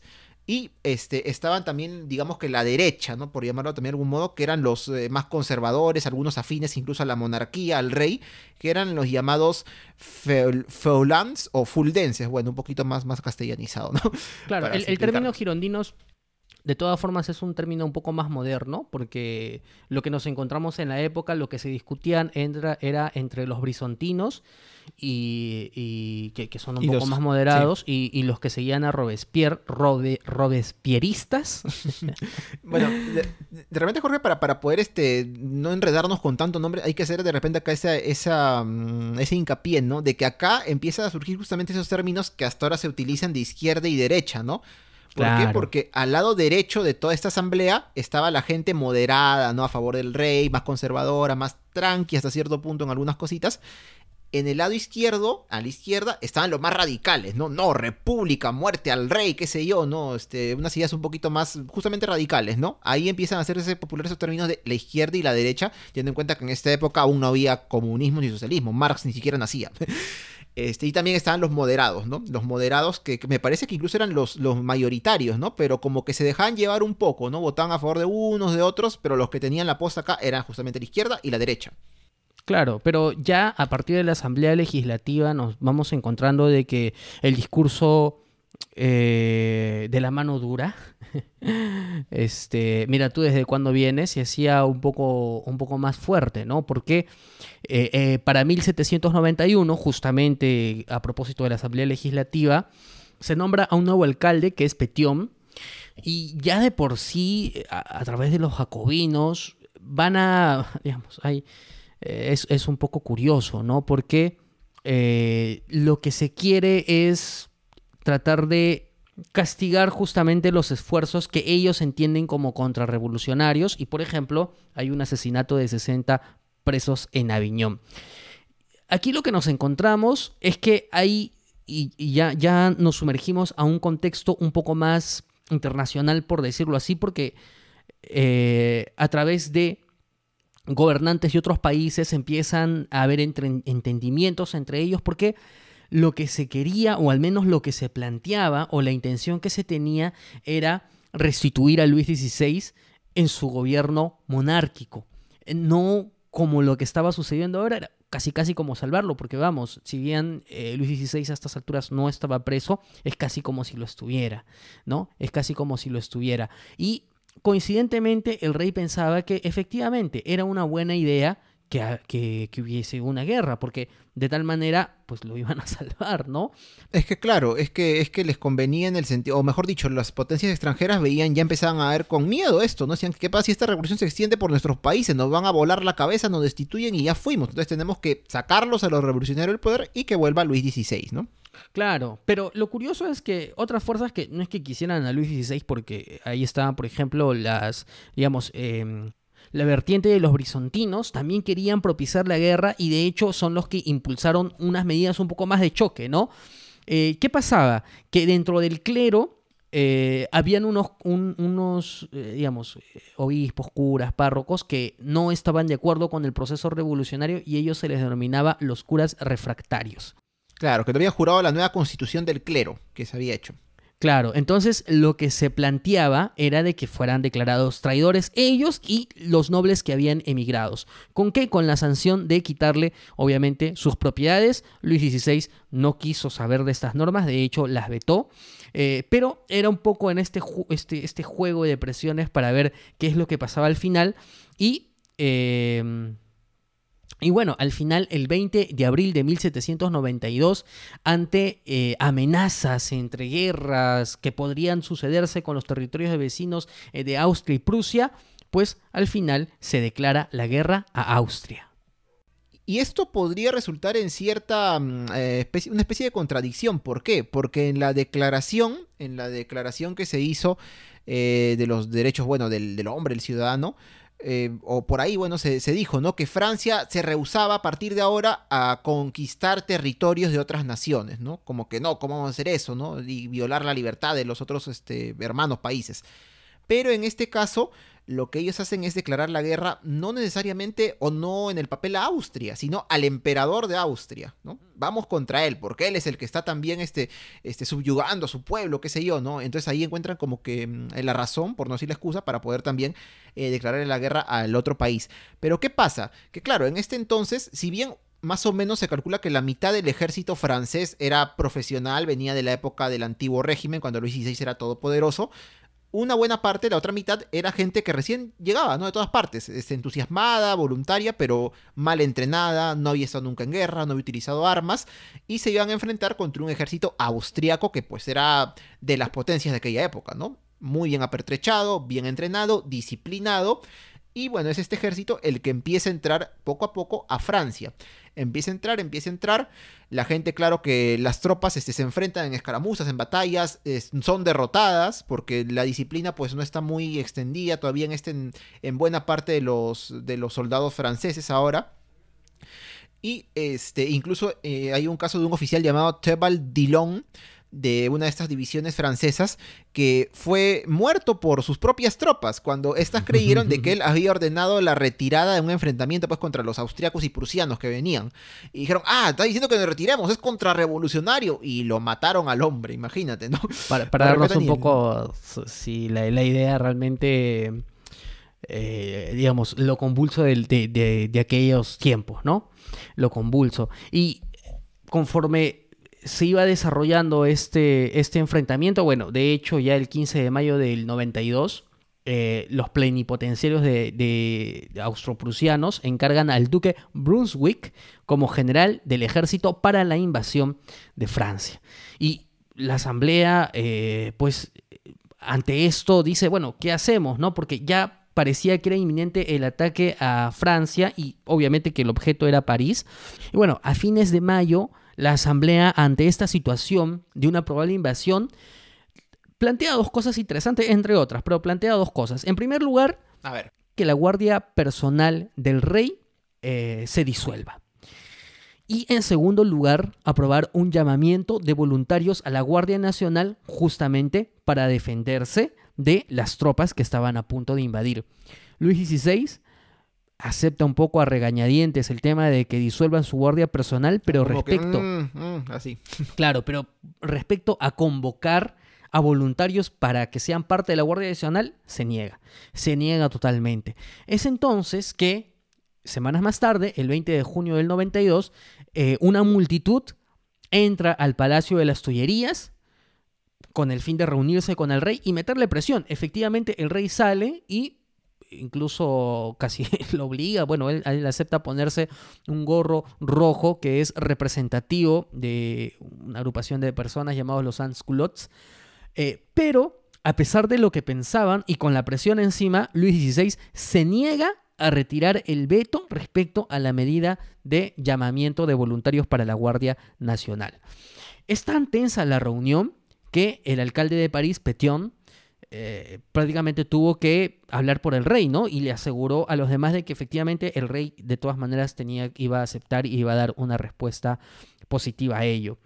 y este, estaban también, digamos que la derecha, ¿no? Por llamarlo también de algún modo, que eran los eh, más conservadores, algunos afines incluso a la monarquía, al rey, que eran los llamados feulans o fuldenses, bueno, un poquito más, más castellanizado, ¿no? <laughs> Claro, el, término girondinos de todas formas es un término un poco más moderno, porque lo que nos encontramos en la época, lo que se discutían era entre los brisontinos y, que, son un poco más moderados, y, los que seguían a Robespierre, Robespieristas. <laughs> bueno, de, repente, Jorge, para, para poder este, no enredarnos con tanto nombre, hay que hacer de repente acá esa, esa, mm, ese hincapié, ¿no? De que acá empiezan a surgir justamente esos términos que hasta ahora se utilizan de izquierda y derecha, ¿no? ¿Por qué? Porque al lado derecho de toda esta asamblea estaba la gente moderada, ¿no? A favor del rey, más conservadora, más tranqui hasta cierto punto en algunas cositas. En el lado izquierdo, a la izquierda, estaban los más radicales, ¿no? No, república, muerte al rey, qué sé yo, ¿no? Este, unas ideas un poquito más, justamente radicales, ¿no? Ahí empiezan a hacerse populares esos términos de la izquierda y la derecha, teniendo en cuenta que en esta época aún no había comunismo ni socialismo, Marx ni siquiera nacía. <laughs> Este, y también estaban los moderados, ¿no? Los moderados que, me parece que incluso eran los, los mayoritarios, ¿no? Pero como que se dejaban llevar un poco, ¿no? Votaban a favor de unos, de otros, pero los que tenían la posta acá eran justamente la izquierda y la derecha. Claro, pero ya a partir de la Asamblea Legislativa nos vamos encontrando de que el discurso eh, de la mano dura, <laughs> este, mira tú desde cuándo vienes, se hacía un poco, un poco más fuerte, ¿no? Porque eh, eh, para 1791, justamente a propósito de la Asamblea Legislativa, se nombra a un nuevo alcalde que es Petión, y ya de por sí, a, través de los jacobinos, van a, <laughs> digamos, hay eh, es, es un poco curioso, ¿no? Porque lo que se quiere es tratar de castigar justamente los esfuerzos que ellos entienden como contrarrevolucionarios y, por ejemplo, hay un asesinato de 60 presos en Aviñón. Aquí lo que nos encontramos es que hay, y, ya, ya nos sumergimos a un contexto un poco más internacional, por decirlo así, porque eh, a través de gobernantes de otros países empiezan a haber entre- entendimientos entre ellos porque lo que se quería o al menos lo que se planteaba o la intención que se tenía era restituir a Luis XVI en su gobierno monárquico. Eh, No como lo que estaba sucediendo ahora, era casi casi como salvarlo, porque vamos, si bien eh, Luis XVI a estas alturas no estaba preso, es casi como si lo estuviera, ¿no? Es casi como si lo estuviera. Y coincidentemente el rey pensaba que efectivamente era una buena idea que, ha- que- que hubiese una guerra, porque de tal manera pues lo iban a <laughs> salvar, ¿no? Es que claro, es que, es que les convenía en el sentido, o mejor dicho, las potencias extranjeras veían, ya empezaban a ver con miedo esto, ¿no? Decían, ¿qué pasa si esta revolución se extiende por nuestros países? Nos van a volar la cabeza, nos destituyen y ya fuimos. Entonces tenemos que sacarlos a los revolucionarios del poder y que vuelva Luis XVI, ¿no? Claro, pero lo curioso es que otras fuerzas que no es que quisieran a Luis XVI, porque ahí estaban, por ejemplo, las, digamos, em, la vertiente de los brizontinos, también querían propiciar la guerra y de hecho son los que impulsaron unas medidas un poco más de choque, ¿no? Eh, ¿Qué pasaba? Que dentro del clero eh, habían unos, un- unos eh, digamos, obispos, curas, párrocos que no estaban de acuerdo con el proceso revolucionario y ellos se les denominaba los curas refractarios. Claro, que no jurado la nueva constitución del clero que se había hecho. Claro, entonces lo que se planteaba era de que fueran declarados traidores ellos y los nobles que habían emigrados. ¿Con qué? Con la sanción de quitarle, obviamente, sus propiedades. Luis XVI no quiso saber de estas normas, de hecho las vetó, eh, pero era un poco en este, ju- este, este juego de presiones para ver qué es lo que pasaba al final y... eh, y bueno, al final, el 20 de abril de 1792, ante eh, amenazas entre guerras que podrían sucederse con los territorios de vecinos eh, de Austria y Prusia, pues al final se declara la guerra a Austria. Y esto podría resultar en cierta mm, eh, especie, una especie de contradicción. ¿Por qué? Porque en la declaración, en la declaración que se hizo de los derechos, bueno, del, del hombre, el ciudadano, eh, o por ahí, bueno, se, se dijo, ¿no? Que Francia se rehusaba a partir de ahora a conquistar territorios de otras naciones, ¿no? Como que no, ¿cómo vamos a hacer eso, no? Y violar la libertad de los otros este, hermanos países. Pero en este caso, lo que ellos hacen es declarar la guerra no necesariamente o no en el papel a Austria, sino al emperador de Austria, ¿no? Vamos contra él, porque él es el que está también este, este, subyugando a su pueblo, qué sé yo, ¿no? Entonces ahí encuentran como que mm, la razón, por no decir la excusa, para poder también eh, declarar la guerra al otro país. Pero ¿qué pasa? Que claro, en este entonces, si bien más o menos se calcula que la mitad del ejército francés era profesional, venía de la época del antiguo régimen, cuando Luis XVI era todopoderoso, una buena parte, la otra mitad, era gente que recién llegaba, ¿no? De todas partes, este, entusiasmada, voluntaria, pero mal entrenada, no había estado nunca en guerra, no había utilizado armas, y se iban a enfrentar contra un ejército austriaco que pues era de las potencias de aquella época, ¿no? Muy bien apertrechado, bien entrenado, disciplinado, y bueno, es este ejército el que empieza a entrar poco a poco a Francia. Empieza a entrar, empieza a entrar. La gente, claro que las tropas este, se enfrentan en escaramuzas, en batallas, son derrotadas porque la disciplina pues no está muy extendida todavía en, este, en, buena parte de los, de los soldados franceses ahora. Y este, incluso eh, hay un caso de un oficial llamado Tebal Dillon, de una de estas divisiones francesas que fue muerto por sus propias tropas cuando éstas creyeron de que él <laughs> había ordenado la retirada de un enfrentamiento pues contra los austriacos y prusianos que venían. Y dijeron ah está diciendo que nos retiremos es contrarrevolucionario y lo mataron al hombre imagínate no para, <laughs> darnos un poco si la, idea realmente eh, digamos lo convulso de, de aquellos tiempos no lo convulso. Y conforme se iba desarrollando este, este enfrentamiento, bueno, de hecho ya el 15 de mayo del 92, eh, los plenipotenciarios de, de austroprusianos encargan al duque Brunswick como general del ejército para la invasión de Francia. Y la asamblea, eh, pues, ante esto dice, bueno, ¿qué hacemos? ¿No? Porque ya parecía que era inminente el ataque a Francia y obviamente que el objeto era París. Y bueno, a fines de mayo, la Asamblea, ante esta situación de una probable invasión, plantea dos cosas interesantes, entre otras, pero plantea dos cosas. En primer lugar, a ver. que la guardia personal del rey eh, se disuelva. Y en segundo lugar, aprobar un llamamiento de voluntarios a la Guardia Nacional justamente para defenderse de las tropas que estaban a punto de invadir. Luis XVI acepta un poco a regañadientes el tema de que disuelvan su guardia personal, pero respecto... Mm, mm, así. <laughs> Claro, pero respecto a convocar a voluntarios para que sean parte de la Guardia Nacional, se niega. Se niega totalmente. Es entonces que, semanas más tarde, el 20 de junio del 92, eh, una multitud entra al Palacio de las Tullerías con el fin de reunirse con el rey y meterle presión. Efectivamente, el rey sale y incluso casi <laughs> lo obliga, bueno, él, acepta ponerse un gorro rojo que es representativo de una agrupación de personas llamados los Sans-Culottes, eh, pero a pesar de lo que pensaban y con la presión encima, Luis XVI se niega a retirar el veto respecto a la medida de llamamiento de voluntarios para la Guardia Nacional. Es tan tensa la reunión que el alcalde de París, Petion, eh, prácticamente tuvo que hablar por el rey, ¿no? Y le aseguró a los demás de que efectivamente el rey de todas maneras tenía, iba a aceptar y iba a dar una respuesta positiva a ello.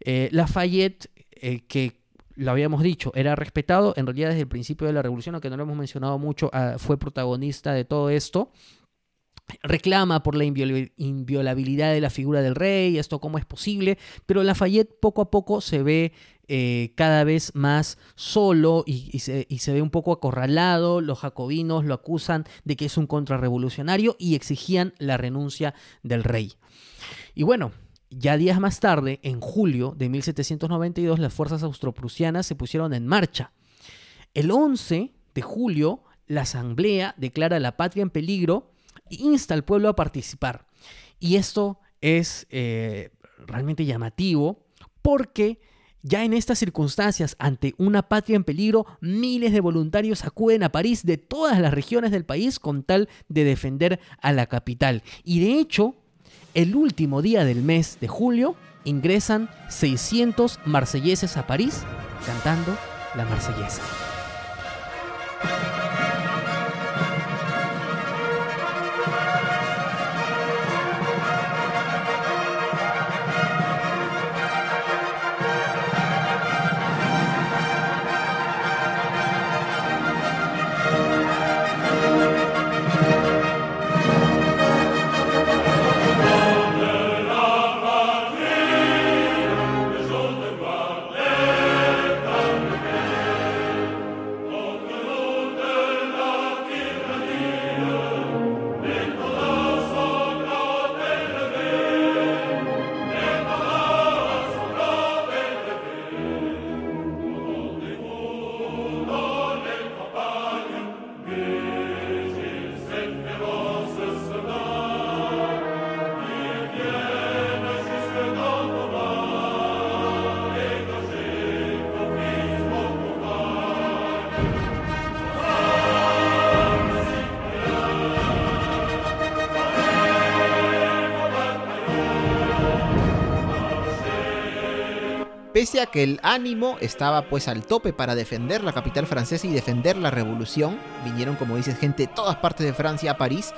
Eh, Lafayette, eh, que lo habíamos dicho, era respetado en realidad desde el principio de la revolución, aunque no lo hemos mencionado mucho, ah, fue protagonista de todo esto reclama por la inviolabilidad de la figura del rey, esto cómo es posible, pero Lafayette poco a poco se ve eh, cada vez más solo y, se, ve un poco acorralado, los jacobinos lo acusan de que es un contrarrevolucionario y exigían la renuncia del rey. Y bueno, ya días más tarde, en julio de 1792, las fuerzas austroprusianas se pusieron en marcha. El 11 de julio, la asamblea declara la patria en peligro insta al pueblo a participar. Y esto es eh, realmente llamativo porque ya en estas circunstancias, ante una patria en peligro, miles de voluntarios acuden a París de todas las regiones del país con tal de defender a la capital. Y de hecho, el último día del mes de julio ingresan 600 marselleses a París cantando la marsellesa. Pese a que el ánimo estaba pues al tope para defender la capital francesa y defender la revolución, vinieron como dices gente de todas partes de Francia a París,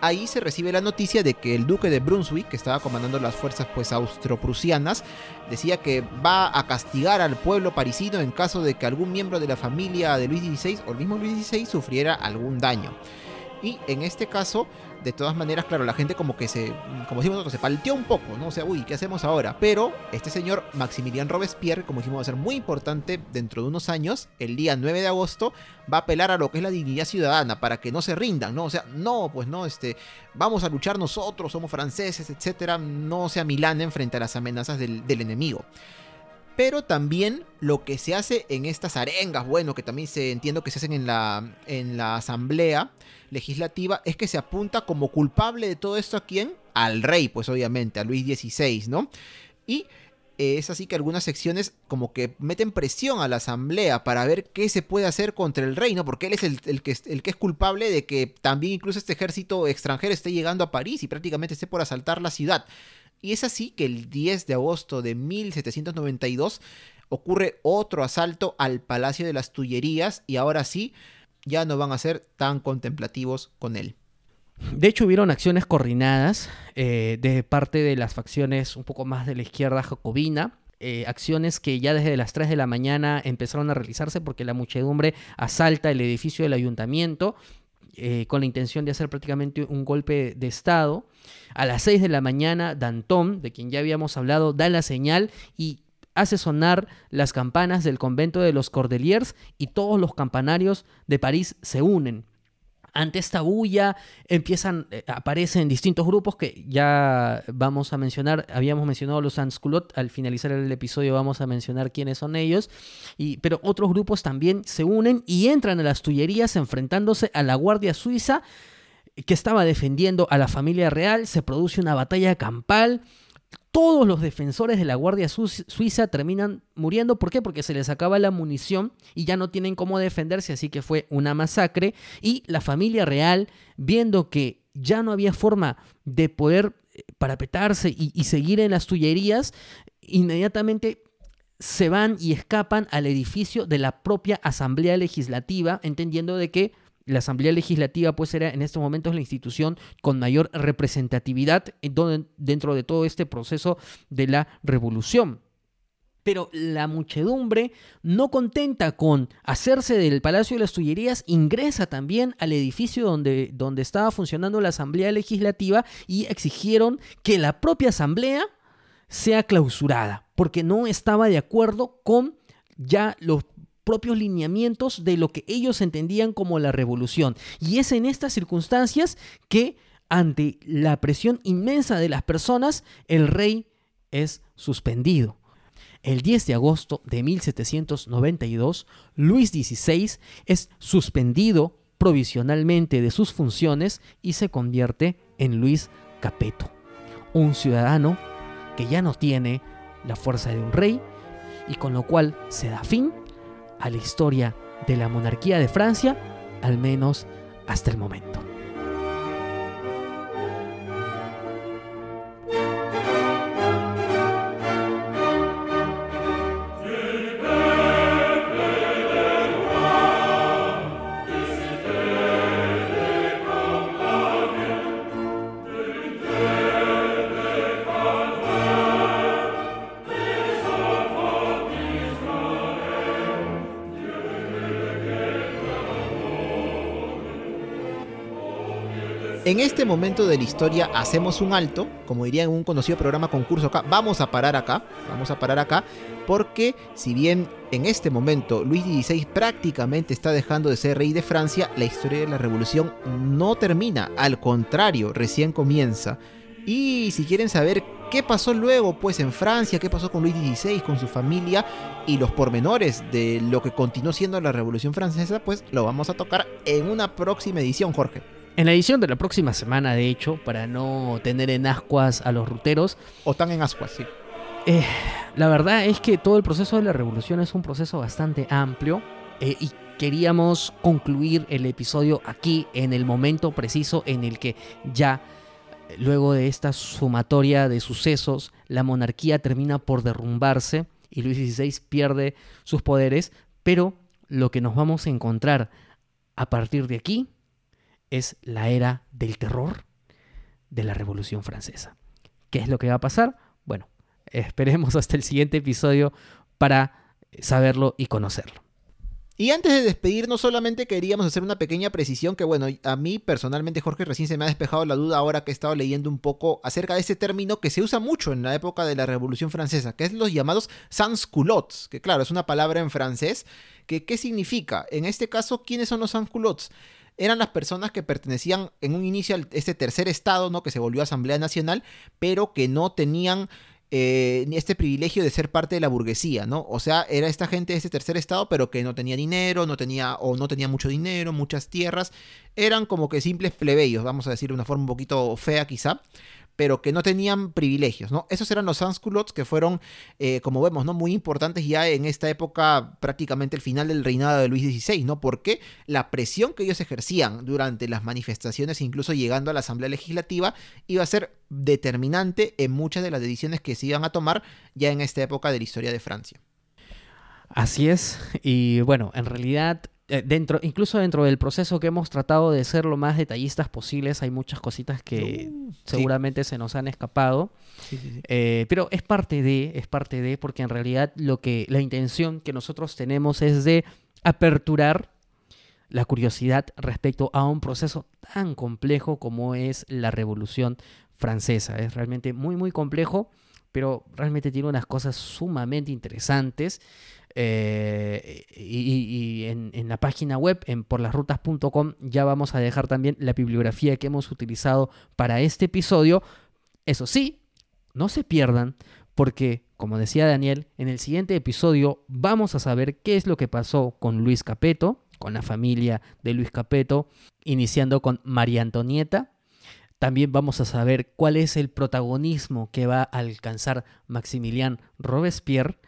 ahí se recibe la noticia de que el duque de Brunswick, que estaba comandando las fuerzas pues austroprusianas, decía que va a castigar al pueblo parisino en caso de que algún miembro de la familia de Luis XVI o el mismo Luis XVI sufriera algún daño. Y en este caso, de todas maneras, claro, la gente como que se, como decimos nosotros, se palteó un poco, ¿no? O sea, uy, ¿qué hacemos ahora? Pero este señor Maximilian Robespierre, como dijimos, va a ser muy importante dentro de unos años, el día 9 de agosto, va a apelar a lo que es la dignidad ciudadana para que no se rindan, ¿no? O sea, no, pues no, este, vamos a luchar nosotros, somos franceses, etcétera, no se amilanen frente a las amenazas del, del enemigo pero también lo que se hace en estas arengas, bueno, que también se entiendo que se hacen en la, en la asamblea legislativa, es que se apunta como culpable de todo esto a quién? Al rey, pues obviamente, a Luis XVI, ¿no? Y es así que algunas secciones como que meten presión a la asamblea para ver qué se puede hacer contra el rey, ¿no? Porque él es el, que, el que es culpable de que también incluso este ejército extranjero esté llegando a París y prácticamente esté por asaltar la ciudad. Y es así que el 10 de agosto de 1792 ocurre otro asalto al Palacio de las Tullerías y ahora sí ya no van a ser tan contemplativos con él. De hecho, hubieron acciones coordinadas eh, de parte de las facciones un poco más de la izquierda jacobina, eh, acciones que ya desde las 3 de la mañana empezaron a realizarse porque la muchedumbre asalta el edificio del ayuntamiento eh, con la intención de hacer prácticamente un golpe de Estado. A las 6 de la mañana, Danton, de quien ya habíamos hablado, da la señal y hace sonar las campanas del convento de los Cordeliers y todos los campanarios de París se unen. Ante esta bulla empiezan, eh, aparecen distintos grupos que ya vamos a mencionar, habíamos mencionado los Sansculot, al finalizar el episodio vamos a mencionar quiénes son ellos, y, pero otros grupos también se unen y entran a las Tullerías enfrentándose a la Guardia Suiza que estaba defendiendo a la familia real, se produce una batalla campal, todos los defensores de la Guardia Suiza terminan muriendo. ¿Por qué? Porque se les acaba la munición y ya no tienen cómo defenderse, así que fue una masacre. Y la familia real, viendo que ya no había forma de poder eh, parapetarse y, y seguir en las tullerías, inmediatamente se van y escapan al edificio de la propia Asamblea Legislativa, entendiendo de que la Asamblea Legislativa pues era en estos momentos la institución con mayor representatividad dentro de todo este proceso de la revolución. Pero la muchedumbre, no contenta con hacerse del Palacio de las Tullerías, ingresa también al edificio donde, donde estaba funcionando la Asamblea Legislativa y exigieron que la propia Asamblea sea clausurada, porque no estaba de acuerdo con ya los propios lineamientos de lo que ellos entendían como la revolución. Y es en estas circunstancias que, ante la presión inmensa de las personas, el rey es suspendido. El 10 de agosto de 1792, Luis XVI es suspendido provisionalmente de sus funciones y se convierte en Luis Capeto, un ciudadano que ya no tiene la fuerza de un rey y con lo cual se da fin a la historia de la monarquía de Francia, al menos hasta el momento. En este momento de la historia hacemos un alto, como diría en un conocido programa concurso acá, vamos a parar acá, vamos a parar acá, porque si bien en este momento Luis XVI prácticamente está dejando de ser rey de Francia, la historia de la revolución no termina, al contrario, recién comienza. Y si quieren saber qué pasó luego, pues en Francia, qué pasó con Luis XVI, con su familia y los pormenores de lo que continuó siendo la Revolución Francesa, pues lo vamos a tocar en una próxima edición, Jorge. En la edición de la próxima semana, de hecho, para no tener en ascuas a los ruteros. O tan en ascuas, sí. Eh, la verdad es que todo el proceso de la revolución es un proceso bastante amplio eh, y queríamos concluir el episodio aquí en el momento preciso en el que ya luego de esta sumatoria de sucesos la monarquía termina por derrumbarse y Luis XVI pierde sus poderes, pero lo que nos vamos a encontrar a partir de aquí es la era del terror de la Revolución Francesa. ¿Qué es lo que va a pasar? Bueno, <laughs> esperemos hasta el siguiente episodio para saberlo y conocerlo. Y antes de despedirnos, solamente queríamos hacer una pequeña precisión que, bueno, a mí personalmente, Jorge, recién se me ha despejado la duda ahora que he estado leyendo un poco acerca de ese término que se usa mucho en la época de la Revolución Francesa, que es los llamados sans-culottes, que claro, es una palabra en francés, que ¿qué significa? En este caso, ¿quiénes son los sans-culottes? Eran las personas que pertenecían en un inicio a este tercer estado, ¿no? Que se volvió Asamblea Nacional, pero que no tenían eh, este privilegio de ser parte de la burguesía, ¿no? O sea, era esta gente de este tercer estado, pero que no tenía dinero, no tenía, o no tenía mucho dinero, muchas tierras, eran como que simples plebeyos, vamos a decir de una forma un poquito fea quizá, pero que no tenían privilegios, ¿no? Esos eran los sans-culottes que fueron, eh, como vemos, ¿no? Muy importantes ya en esta época, prácticamente el final del reinado de Luis XVI, ¿no? Porque la presión que ellos ejercían durante las manifestaciones, incluso llegando a la Asamblea Legislativa, iba a ser determinante en muchas de las decisiones que se iban a tomar ya en esta época de la historia de Francia. Así es, y bueno, en realidad dentro, incluso dentro del proceso que hemos tratado de ser lo más detallistas posibles, hay muchas cositas que uh, seguramente se nos han escapado. Eh, pero es parte de, es parte de, porque en realidad lo que, la intención que nosotros tenemos es de aperturar la curiosidad respecto a un proceso tan complejo como es la Revolución Francesa. Es realmente muy, muy complejo, pero realmente tiene unas cosas sumamente interesantes. Eh, y, en, la página web, en porlasrutas.com, ya vamos a dejar también la bibliografía que hemos utilizado para este episodio. Eso sí, no se pierdan, porque, como decía Daniel, en el siguiente episodio vamos a saber qué es lo que pasó con Luis Capeto, con la familia de Luis Capeto, iniciando con María Antonieta. También vamos a saber cuál es el protagonismo que va a alcanzar Maximilian Robespierre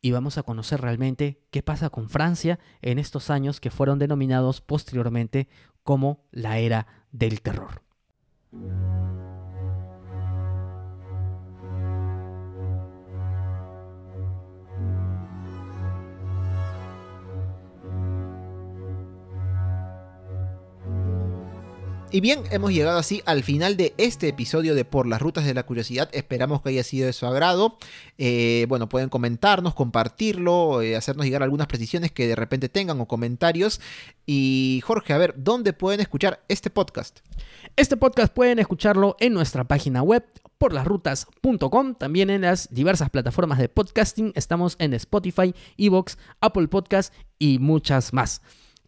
y vamos a conocer realmente qué pasa con Francia en estos años que fueron denominados posteriormente como la era del terror. Y bien, hemos llegado así al final de este episodio de Por las Rutas de la Curiosidad. Esperamos que haya sido de su agrado. Eh, bueno, pueden comentarnos, compartirlo, eh, hacernos llegar algunas precisiones que de repente tengan o comentarios. Y Jorge, a ver, ¿dónde pueden escuchar este podcast? Este podcast pueden escucharlo en nuestra página web porlasrutas.com, también en las diversas plataformas de podcasting. Estamos en Spotify, Evox, Apple Podcast y muchas más.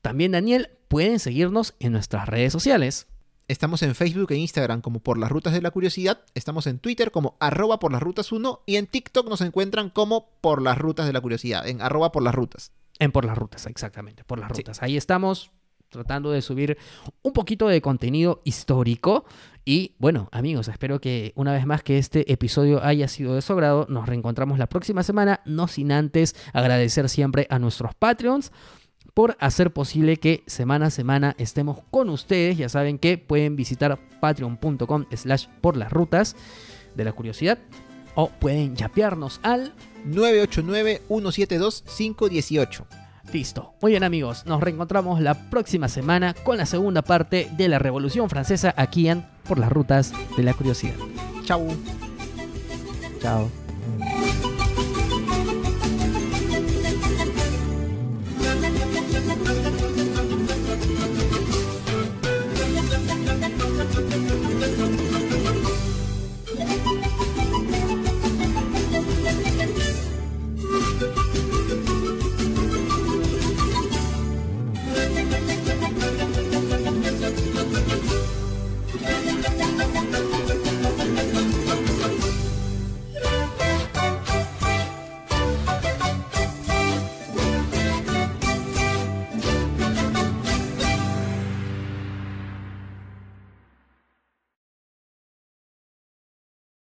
También, Daniel, pueden seguirnos en nuestras redes sociales. Estamos en Facebook e Instagram como Por las Rutas de la Curiosidad. Estamos en Twitter como arroba por las rutas 1 y en TikTok nos encuentran como Por las Rutas de la Curiosidad, en arroba por las rutas. En Por las Rutas, exactamente, por las rutas. Ahí estamos tratando de subir un poquito de contenido histórico. Y bueno, amigos, espero que una vez más que este episodio haya sido de su agrado. Nos reencontramos la próxima semana, no sin antes agradecer siempre a nuestros Patreons por hacer posible que semana a semana estemos con ustedes. Ya saben que pueden visitar patreon.com slash por las rutas de la curiosidad o pueden yapearnos al 989-172-518. Listo. Muy bien amigos, nos reencontramos la próxima semana con la segunda parte de la Revolución Francesa aquí en Por las Rutas de la Curiosidad. Chau. Chao.